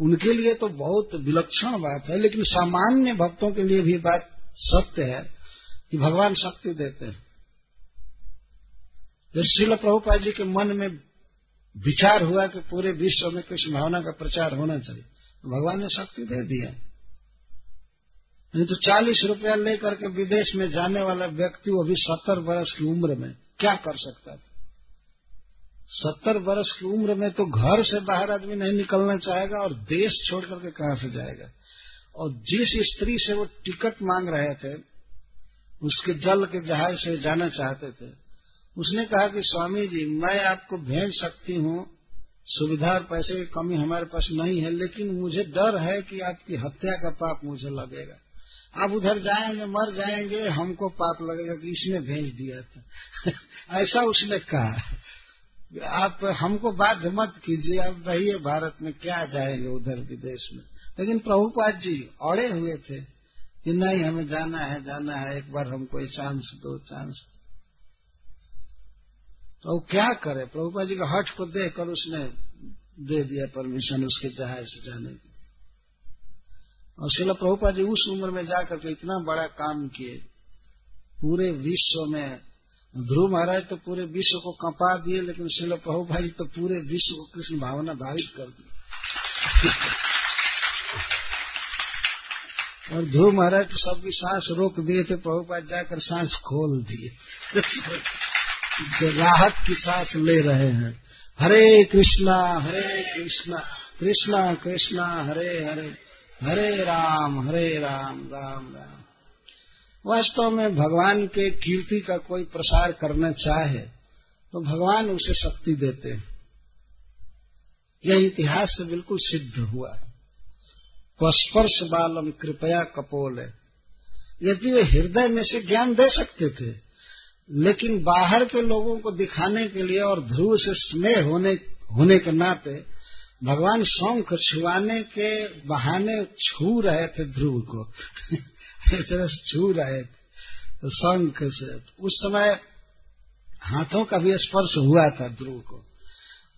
उनके लिए तो बहुत विलक्षण बात है, लेकिन सामान्य भक्तों के लिए भी बात सत्य है कि भगवान शक्ति देते हैं। शिल प्रभुपा जी के मन में विचार हुआ कि पूरे विश्व में कृष्ण भावना का प्रचार होना चाहिए। तो भगवान ने शक्ति दे दिया नहीं तो चालीस रुपया लेकर के विदेश में जाने वाला व्यक्ति वो भी सत्तर वर्ष की उम्र में क्या कर सकता था? सत्तर वर्ष की उम्र में तो घर से बाहर आदमी नहीं निकलना चाहेगा और देश छोड़ करके कहाँ से जाएगा? और जिस स्त्री से वो टिकट मांग रहे थे, उसके जल के जहाज़ से जाना चाहते थे उसने कहा कि स्वामी जी, मैं आपको भेज सकती हूँ, सुविधा और पैसे की कमी हमारे पास नहीं है, लेकिन मुझे डर है कि आपकी हत्या का पाप मुझे लगेगा। आप उधर जाएँगे, मर जाएँगे, हमको पाप लगेगा कि इसने भेज दिया था। ऐसा उसने कहा। आप हमको बाध्य मत कीजिए, आप रहिए भारत में, क्या जाएँगे उधर विदेश में। लेकिन प्रभुपाद जी अड़े हुए थे कि नहीं, हमें जाना है जाना है, एक बार हमको चांस दो चांस तो वो क्या करे? प्रभुपा जी का हट को देखकर उसने दे दिया परमिशन उसके जहाज़ से जाने की। और शिला प्रभुपा जी उस उम्र में जाकर के इतना बड़ा काम किए। पूरे विश्व में ध्रुव महाराज तो पूरे विश्व को कंपा दिए, लेकिन शिल प्रभुपा जी तो पूरे विश्व को कृष्ण भावना भावित कर दी। और ध्रुव महाराज तो सबकी सांस रोक दिए थे प्रभुपाद जाकर सांस खोल दिए। राहत की सांस ले रहे हैं। हरे कृष्णा हरे कृष्णा कृष्णा कृष्णा, हरे हरे हरे राम हरे राम राम राम। वास्तव में भगवान के कीर्ति का कोई प्रसार करना चाहे तो भगवान उसे शक्ति देते हैं। यह इतिहास से बिल्कुल सिद्ध हुआ। स्पर्श बालम कृपया कपोल। है यदि वे हृदय में से ज्ञान दे सकते थे लेकिन बाहर के लोगों को दिखाने के लिए और ध्रुव से स्नेह होने होने के नाते भगवान शंख छुआने के बहाने छू रहे थे ध्रुव को। इस तरह से छू रहे थे। तो शंख से, उस समय हाथों का भी स्पर्श हुआ था ध्रुव को।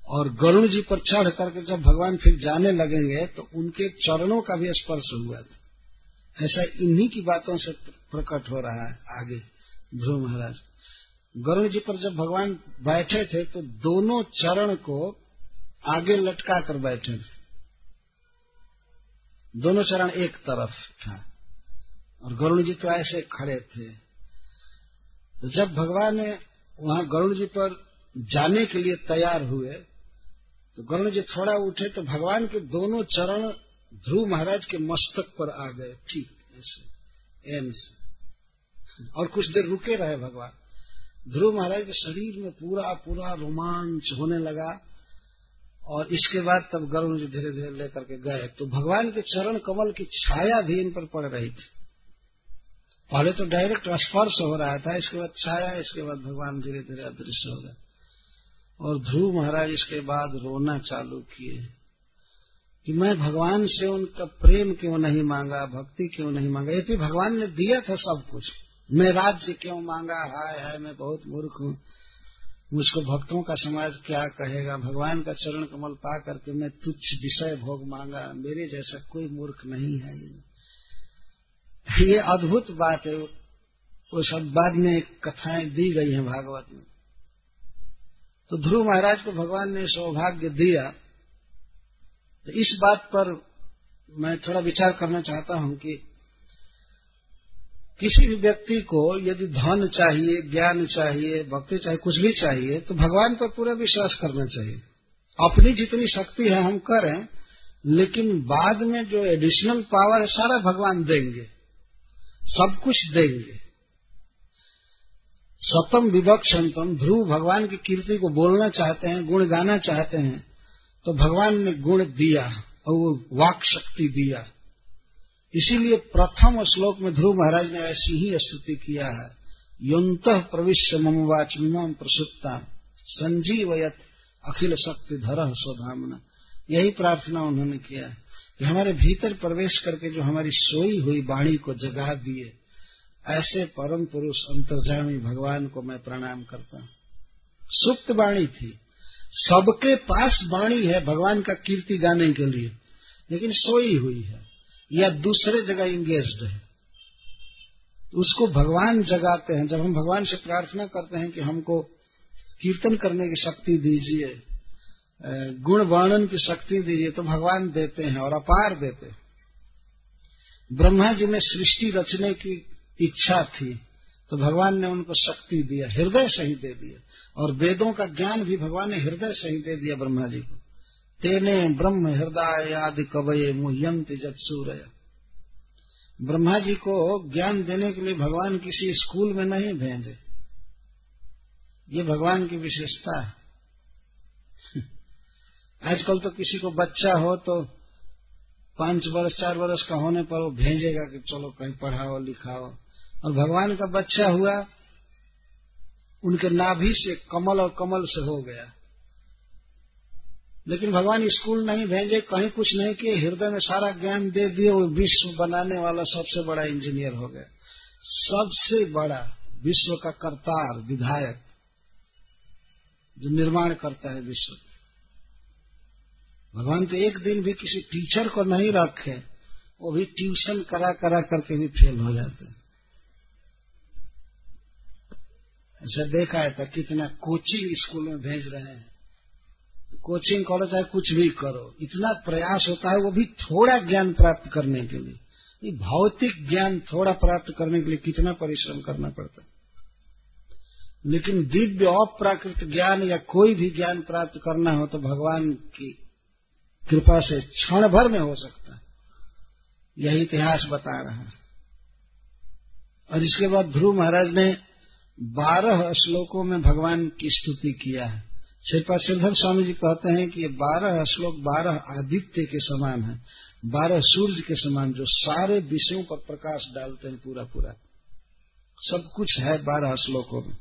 और गरुण जी पर चढ़ करके जब भगवान फिर जाने लगेंगे तो उनके चरणों का भी स्पर्श हुआ था। ऐसा इन्हीं की बातों से प्रकट हो रहा है आगे, ध्रुव महाराज। गरुण जी पर जब भगवान बैठे थे तो दोनों चरण को आगे लटका कर बैठे थे। दोनों चरण एक तरफ़ था और गरुण जी तो ऐसे खड़े थे। तो जब भगवान ने वहाँ गरुण जी पर जाने के लिए तैयार हुए तो गरुण जी थोड़ा उठे तो भगवान के दोनों चरण ध्रुव महाराज के मस्तक पर आ गए। ठीक, ऐसे एम से। और कुछ देर रुके रहे भगवान। ध्रुव महाराज के शरीर में पूरा पूरा रोमांच होने लगा और इसके बाद तब गरुण जी धीरे धीरे लेकर के गए। तो भगवान के चरण कमल की छाया भी इन पर पड़ रही थी। पहले तो डायरेक्ट स्पर्श हो रहा था, इसके बाद छाया, इसके बाद भगवान धीरे धीरे अदृश्य हो गए। और ध्रुव महाराज इसके बाद रोना चालू किए। कि मैं भगवान से उनका प्रेम क्यों नहीं मांगा, भक्ति क्यों नहीं मांगा? ये भी भगवान ने दिया था सब कुछ। मैं राज्य क्यों मांगा? हाय हाय, मैं बहुत मूर्ख हूँ। मुझको भक्तों का समाज क्या कहेगा? भगवान का चरण कमल पा करके मैं तुच्छ विषय भोग मांगा। मेरे जैसा कोई मूर्ख नहीं है ये। अद्भुत बात है। वो सब बाद में कथाएँ दी गई हैं भागवत में। तो ध्रुव महाराज को भगवान ने सौभाग्य दिया। तो इस बात पर मैं थोड़ा विचार करना चाहता हूँ कि किसी भी व्यक्ति को यदि धन चाहिए, ज्ञान चाहिए, भक्ति चाहिए, कुछ भी चाहिए तो भगवान पर पूरा विश्वास करना चाहिए। अपनी जितनी शक्ति है, हम करें, लेकिन बाद में जो एडिशनल पावर है, सारा भगवान देंगे। सब कुछ देंगे। सतम विवक्षंतम, ध्रुव भगवान की कीर्ति को बोलना चाहते हैं, गुण गाना चाहते हैं तो भगवान ने गुण दिया, और वो वाक शक्ति दिया। इसीलिए प्रथम श्लोक में ध्रुव महाराज ने ऐसी ही स्तुति किया है। युत प्रविश्य मम वाचमीम प्रसुप्ता। संजीवयत अखिल शक्ति धर स्वधामना। यही प्रार्थना उन्होंने किया कि हमारे भीतर प्रवेश करके जो हमारी सोई हुई वाणी को जगा दिए, ऐसे परम पुरुष अंतर्जामी भगवान को मैं प्रणाम करता हूँ। सुप्त वाणी थी। सबके पास वाणी है, भगवान का कीर्ति गाने के लिए, लेकिन सोई हुई है। या दूसरे जगह इंगेज्ड है। उसको भगवान जगाते हैं। जब हम भगवान से प्रार्थना करते हैं कि हमको कीर्तन करने की शक्ति दीजिए गुण वर्णन की शक्ति दीजिए तो भगवान देते हैं और अपार देते हैं। ब्रह्मा जी में सृष्टि रचने की इच्छा थी तो भगवान ने उनको शक्ति दिया, हृदय सही दे दिया। और वेदों का ज्ञान भी भगवान ने हृदय सही दे दिया ब्रह्मा जी को। तेने ब्रह्म हृदय आदि कवये मुह्यंत सूर्य। ब्रह्मा जी को ज्ञान देने के लिए भगवान किसी स्कूल में नहीं भेजे। ये भगवान की विशेषता है। आजकल तो किसी को बच्चा हो तो पाँच वर्ष, चार वर्ष का होने पर वो भेजेगा कि चलो कहीं पढ़ाओ, लिखाओ। और भगवान का बच्चा हुआ, उनके नाभि से कमल और कमल से हो गया। लेकिन भगवान स्कूल नहीं भेजे, कहीं कुछ नहीं किए, हृदय में सारा ज्ञान दे दिए, वो विश्व बनाने वाला सबसे बड़ा इंजीनियर हो गया सबसे बड़ा विश्व का करतार, विधायक, जो निर्माण करता है विश्व। भगवान तो एक दिन भी किसी टीचर को नहीं रखे, वो भी ट्यूशन करा करा करके भी फेल हो जाते हैं। ऐसा देखा है था कितना कोचिंग स्कूल में भेज रहे हैं। कोचिंग करो चाहे कुछ भी करो, इतना प्रयास होता है वो भी थोड़ा ज्ञान प्राप्त करने के लिए। भौतिक ज्ञान थोड़ा प्राप्त करने के लिए कितना परिश्रम करना पड़ता है? लेकिन दिव्य अप्राकृत ज्ञान या कोई भी ज्ञान प्राप्त करना हो तो भगवान की कृपा से क्षण भर में हो सकता है। यही इतिहास बता रहा है। और इसके बाद ध्रुव महाराज ने बारह श्लोकों में भगवान की स्तुति किया है। श्रीपा श्रीधर स्वामी जी कहते हैं कि ये बारह श्लोक, बारह आदित्य के समान है, बारह सूर्य के समान, जो सारे विषयों पर प्रकाश डालते हैं पूरा पूरा। सब कुछ है बारह श्लोकों में।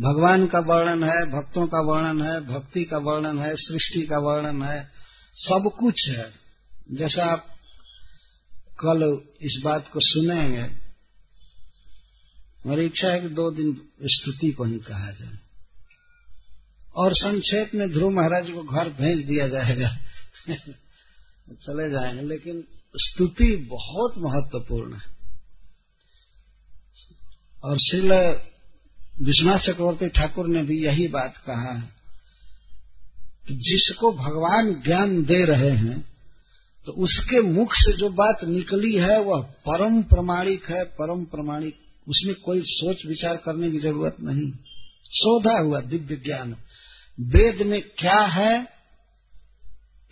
भगवान का वर्णन है, भक्तों का वर्णन है, भक्ति का वर्णन है, सृष्टि का वर्णन है, सब कुछ है। जैसा आप कल इस बात को सुनेंगे मेरी इच्छा है कि दो दिन स्तुति को ही कहा जाए। और संक्षेप में ध्रुव महाराज को घर भेज दिया जाएगा। चले जाएँगे, लेकिन स्तुति बहुत महत्वपूर्ण है। और श्रील विश्वनाथ चक्रवर्ती ठाकुर ने भी यही बात कहा है कि जिसको भगवान ज्ञान दे रहे हैं तो उसके मुख से जो बात निकली है, वह परम प्रमाणिक है। परम प्रमाणिक, उसमें कोई सोच विचार करने की ज़रूरत नहीं। शोधा हुआ दिव्य ज्ञान। वेद में क्या है?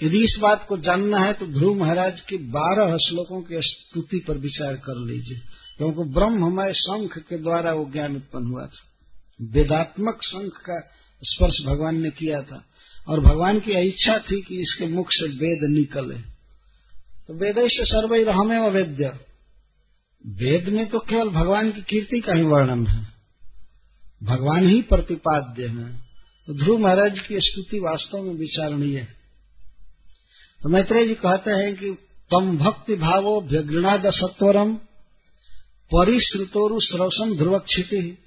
यदि इस बात को जानना है तो ध्रुव महाराज के बारह श्लोकों की स्तुति पर विचार कर लीजिए। क्योंकि ब्रह्ममय शंख के द्वारा वो ज्ञान उत्पन्न हुआ था। वेदात्मक शंख का स्पर्श भगवान ने किया था। और भगवान की इच्छा थी कि इसके मुख से वेद निकले। तो वेद से सर्वई रहमे व वेद्य। वेद में तो केवल भगवान की कीर्ति का ही वर्णन है। भगवान ही प्रतिपाद्य है। ध्रुव महाराज की स्तुति वास्तव में विचारणीय है। तो मैत्रेय जी कहते हैं कि तम भक्ति भावो व्यगृणाद सत्वरम परिश्रुतोरु श्रवसम ध्रुव क्षिति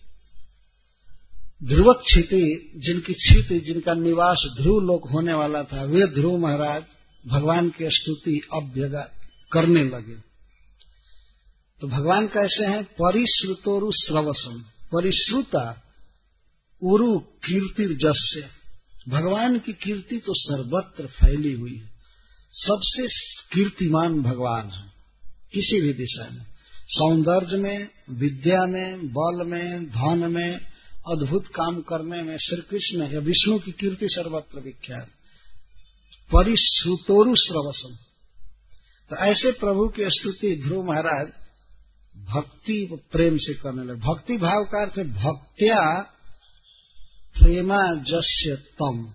ध्रुव क्षिति जिनकी क्षिति, जिनका निवास ध्रुव लोक होने वाला था, वे ध्रुव महाराज भगवान की स्तुति अब करने लगे। तो भगवान कैसे हैं? परिश्रुतोरु श्रवसम परिश्रुता उरु कीर्ति जस्य। भगवान की कीर्ति तो सर्वत्र फैली हुई है। सबसे कीर्तिमान भगवान है। किसी भी दिशा में। सौंदर्य में, विद्या में, बल में, धन में, अद्भुत काम करने में श्री कृष्ण या विष्णु की कीर्ति सर्वत्र विख्यात। परिश्रुतोरु श्रवसम तो ऐसे प्रभु की स्तुति ध्रुव महाराज भक्ति प्रेम से करने लगे। भक्ति भाव का अर्थ भक्त्या प्रेमा जस्य तम।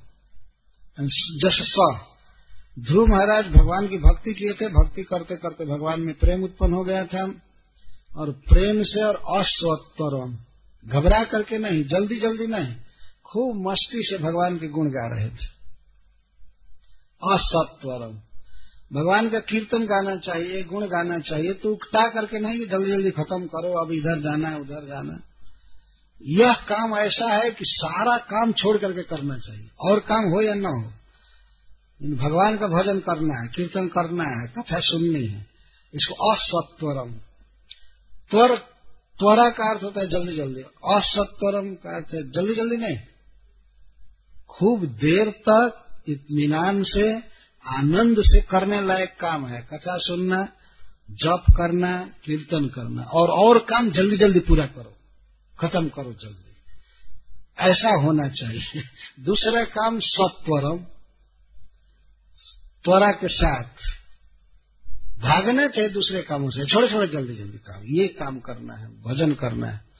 जस ध्रुव महाराज भगवान की भक्ति किए थे, भक्ति करते करते भगवान में प्रेम उत्पन्न हो गया था। और प्रेम से और अस्वत्वरम घबरा करके नहीं, जल्दी जल्दी नहीं, खूब मस्ती से भगवान के गुण गा रहे थे। असत्वरम भगवान का कीर्तन गाना चाहिए, गुण गाना चाहिए तो उकता करके नहीं, जल्दी जल्दी खत्म करो, अब इधर जाना है उधर जाना। यह काम ऐसा है कि सारा काम छोड़ करके करना चाहिए। और काम हो या ना हो भगवान का भजन करना है, कीर्तन करना है, कथा सुननी है, इसको असत्वरम। त्वर, त्वरा का अर्थ होता है जल्दी जल्दी। असत्वरम का अर्थ है जल्दी जल्दी नहीं। खूब देर तक इतमान से, आनंद से करने लायक काम है। कथा सुनना, जप करना, कीर्तन करना। और और काम जल्दी जल्दी पूरा करो। खत्म करो जल्दी। ऐसा होना चाहिए। दूसरा काम सत्वरम। त्वरा के साथ। भागना चाहिए दूसरे कामों से। छोटे छोटे जल्दी जल्दी काम। ये काम करना है, भजन करना है।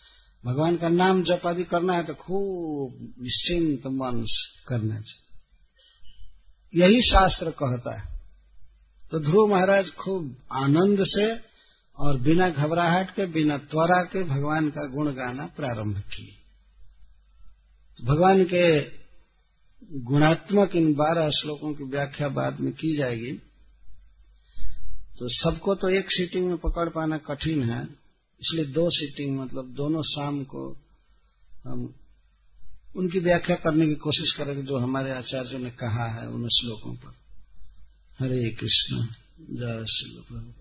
भगवान का नाम जप आदि करना है तो खूब निश्चिंत मन करना चाहिए। यही शास्त्र कहता है। तो ध्रुव महाराज खूब आनंद से और बिना घबराहट के, बिना त्वरा के भगवान का गुण गाना प्रारंभ किए। भगवान के गुणात्मक इन बारह श्लोकों की व्याख्या बाद में की जाएगी। तो सबको तो एक सीटिंग में पकड़ पाना कठिन है, इसलिए दो सीटिंग मतलब दोनों शाम को हम उनकी व्याख्या करने की कोशिश करेंगे जो हमारे आचार्यों ने कहा है उन श्लोकों पर। हरे कृष्ण, जय श्री प्रभु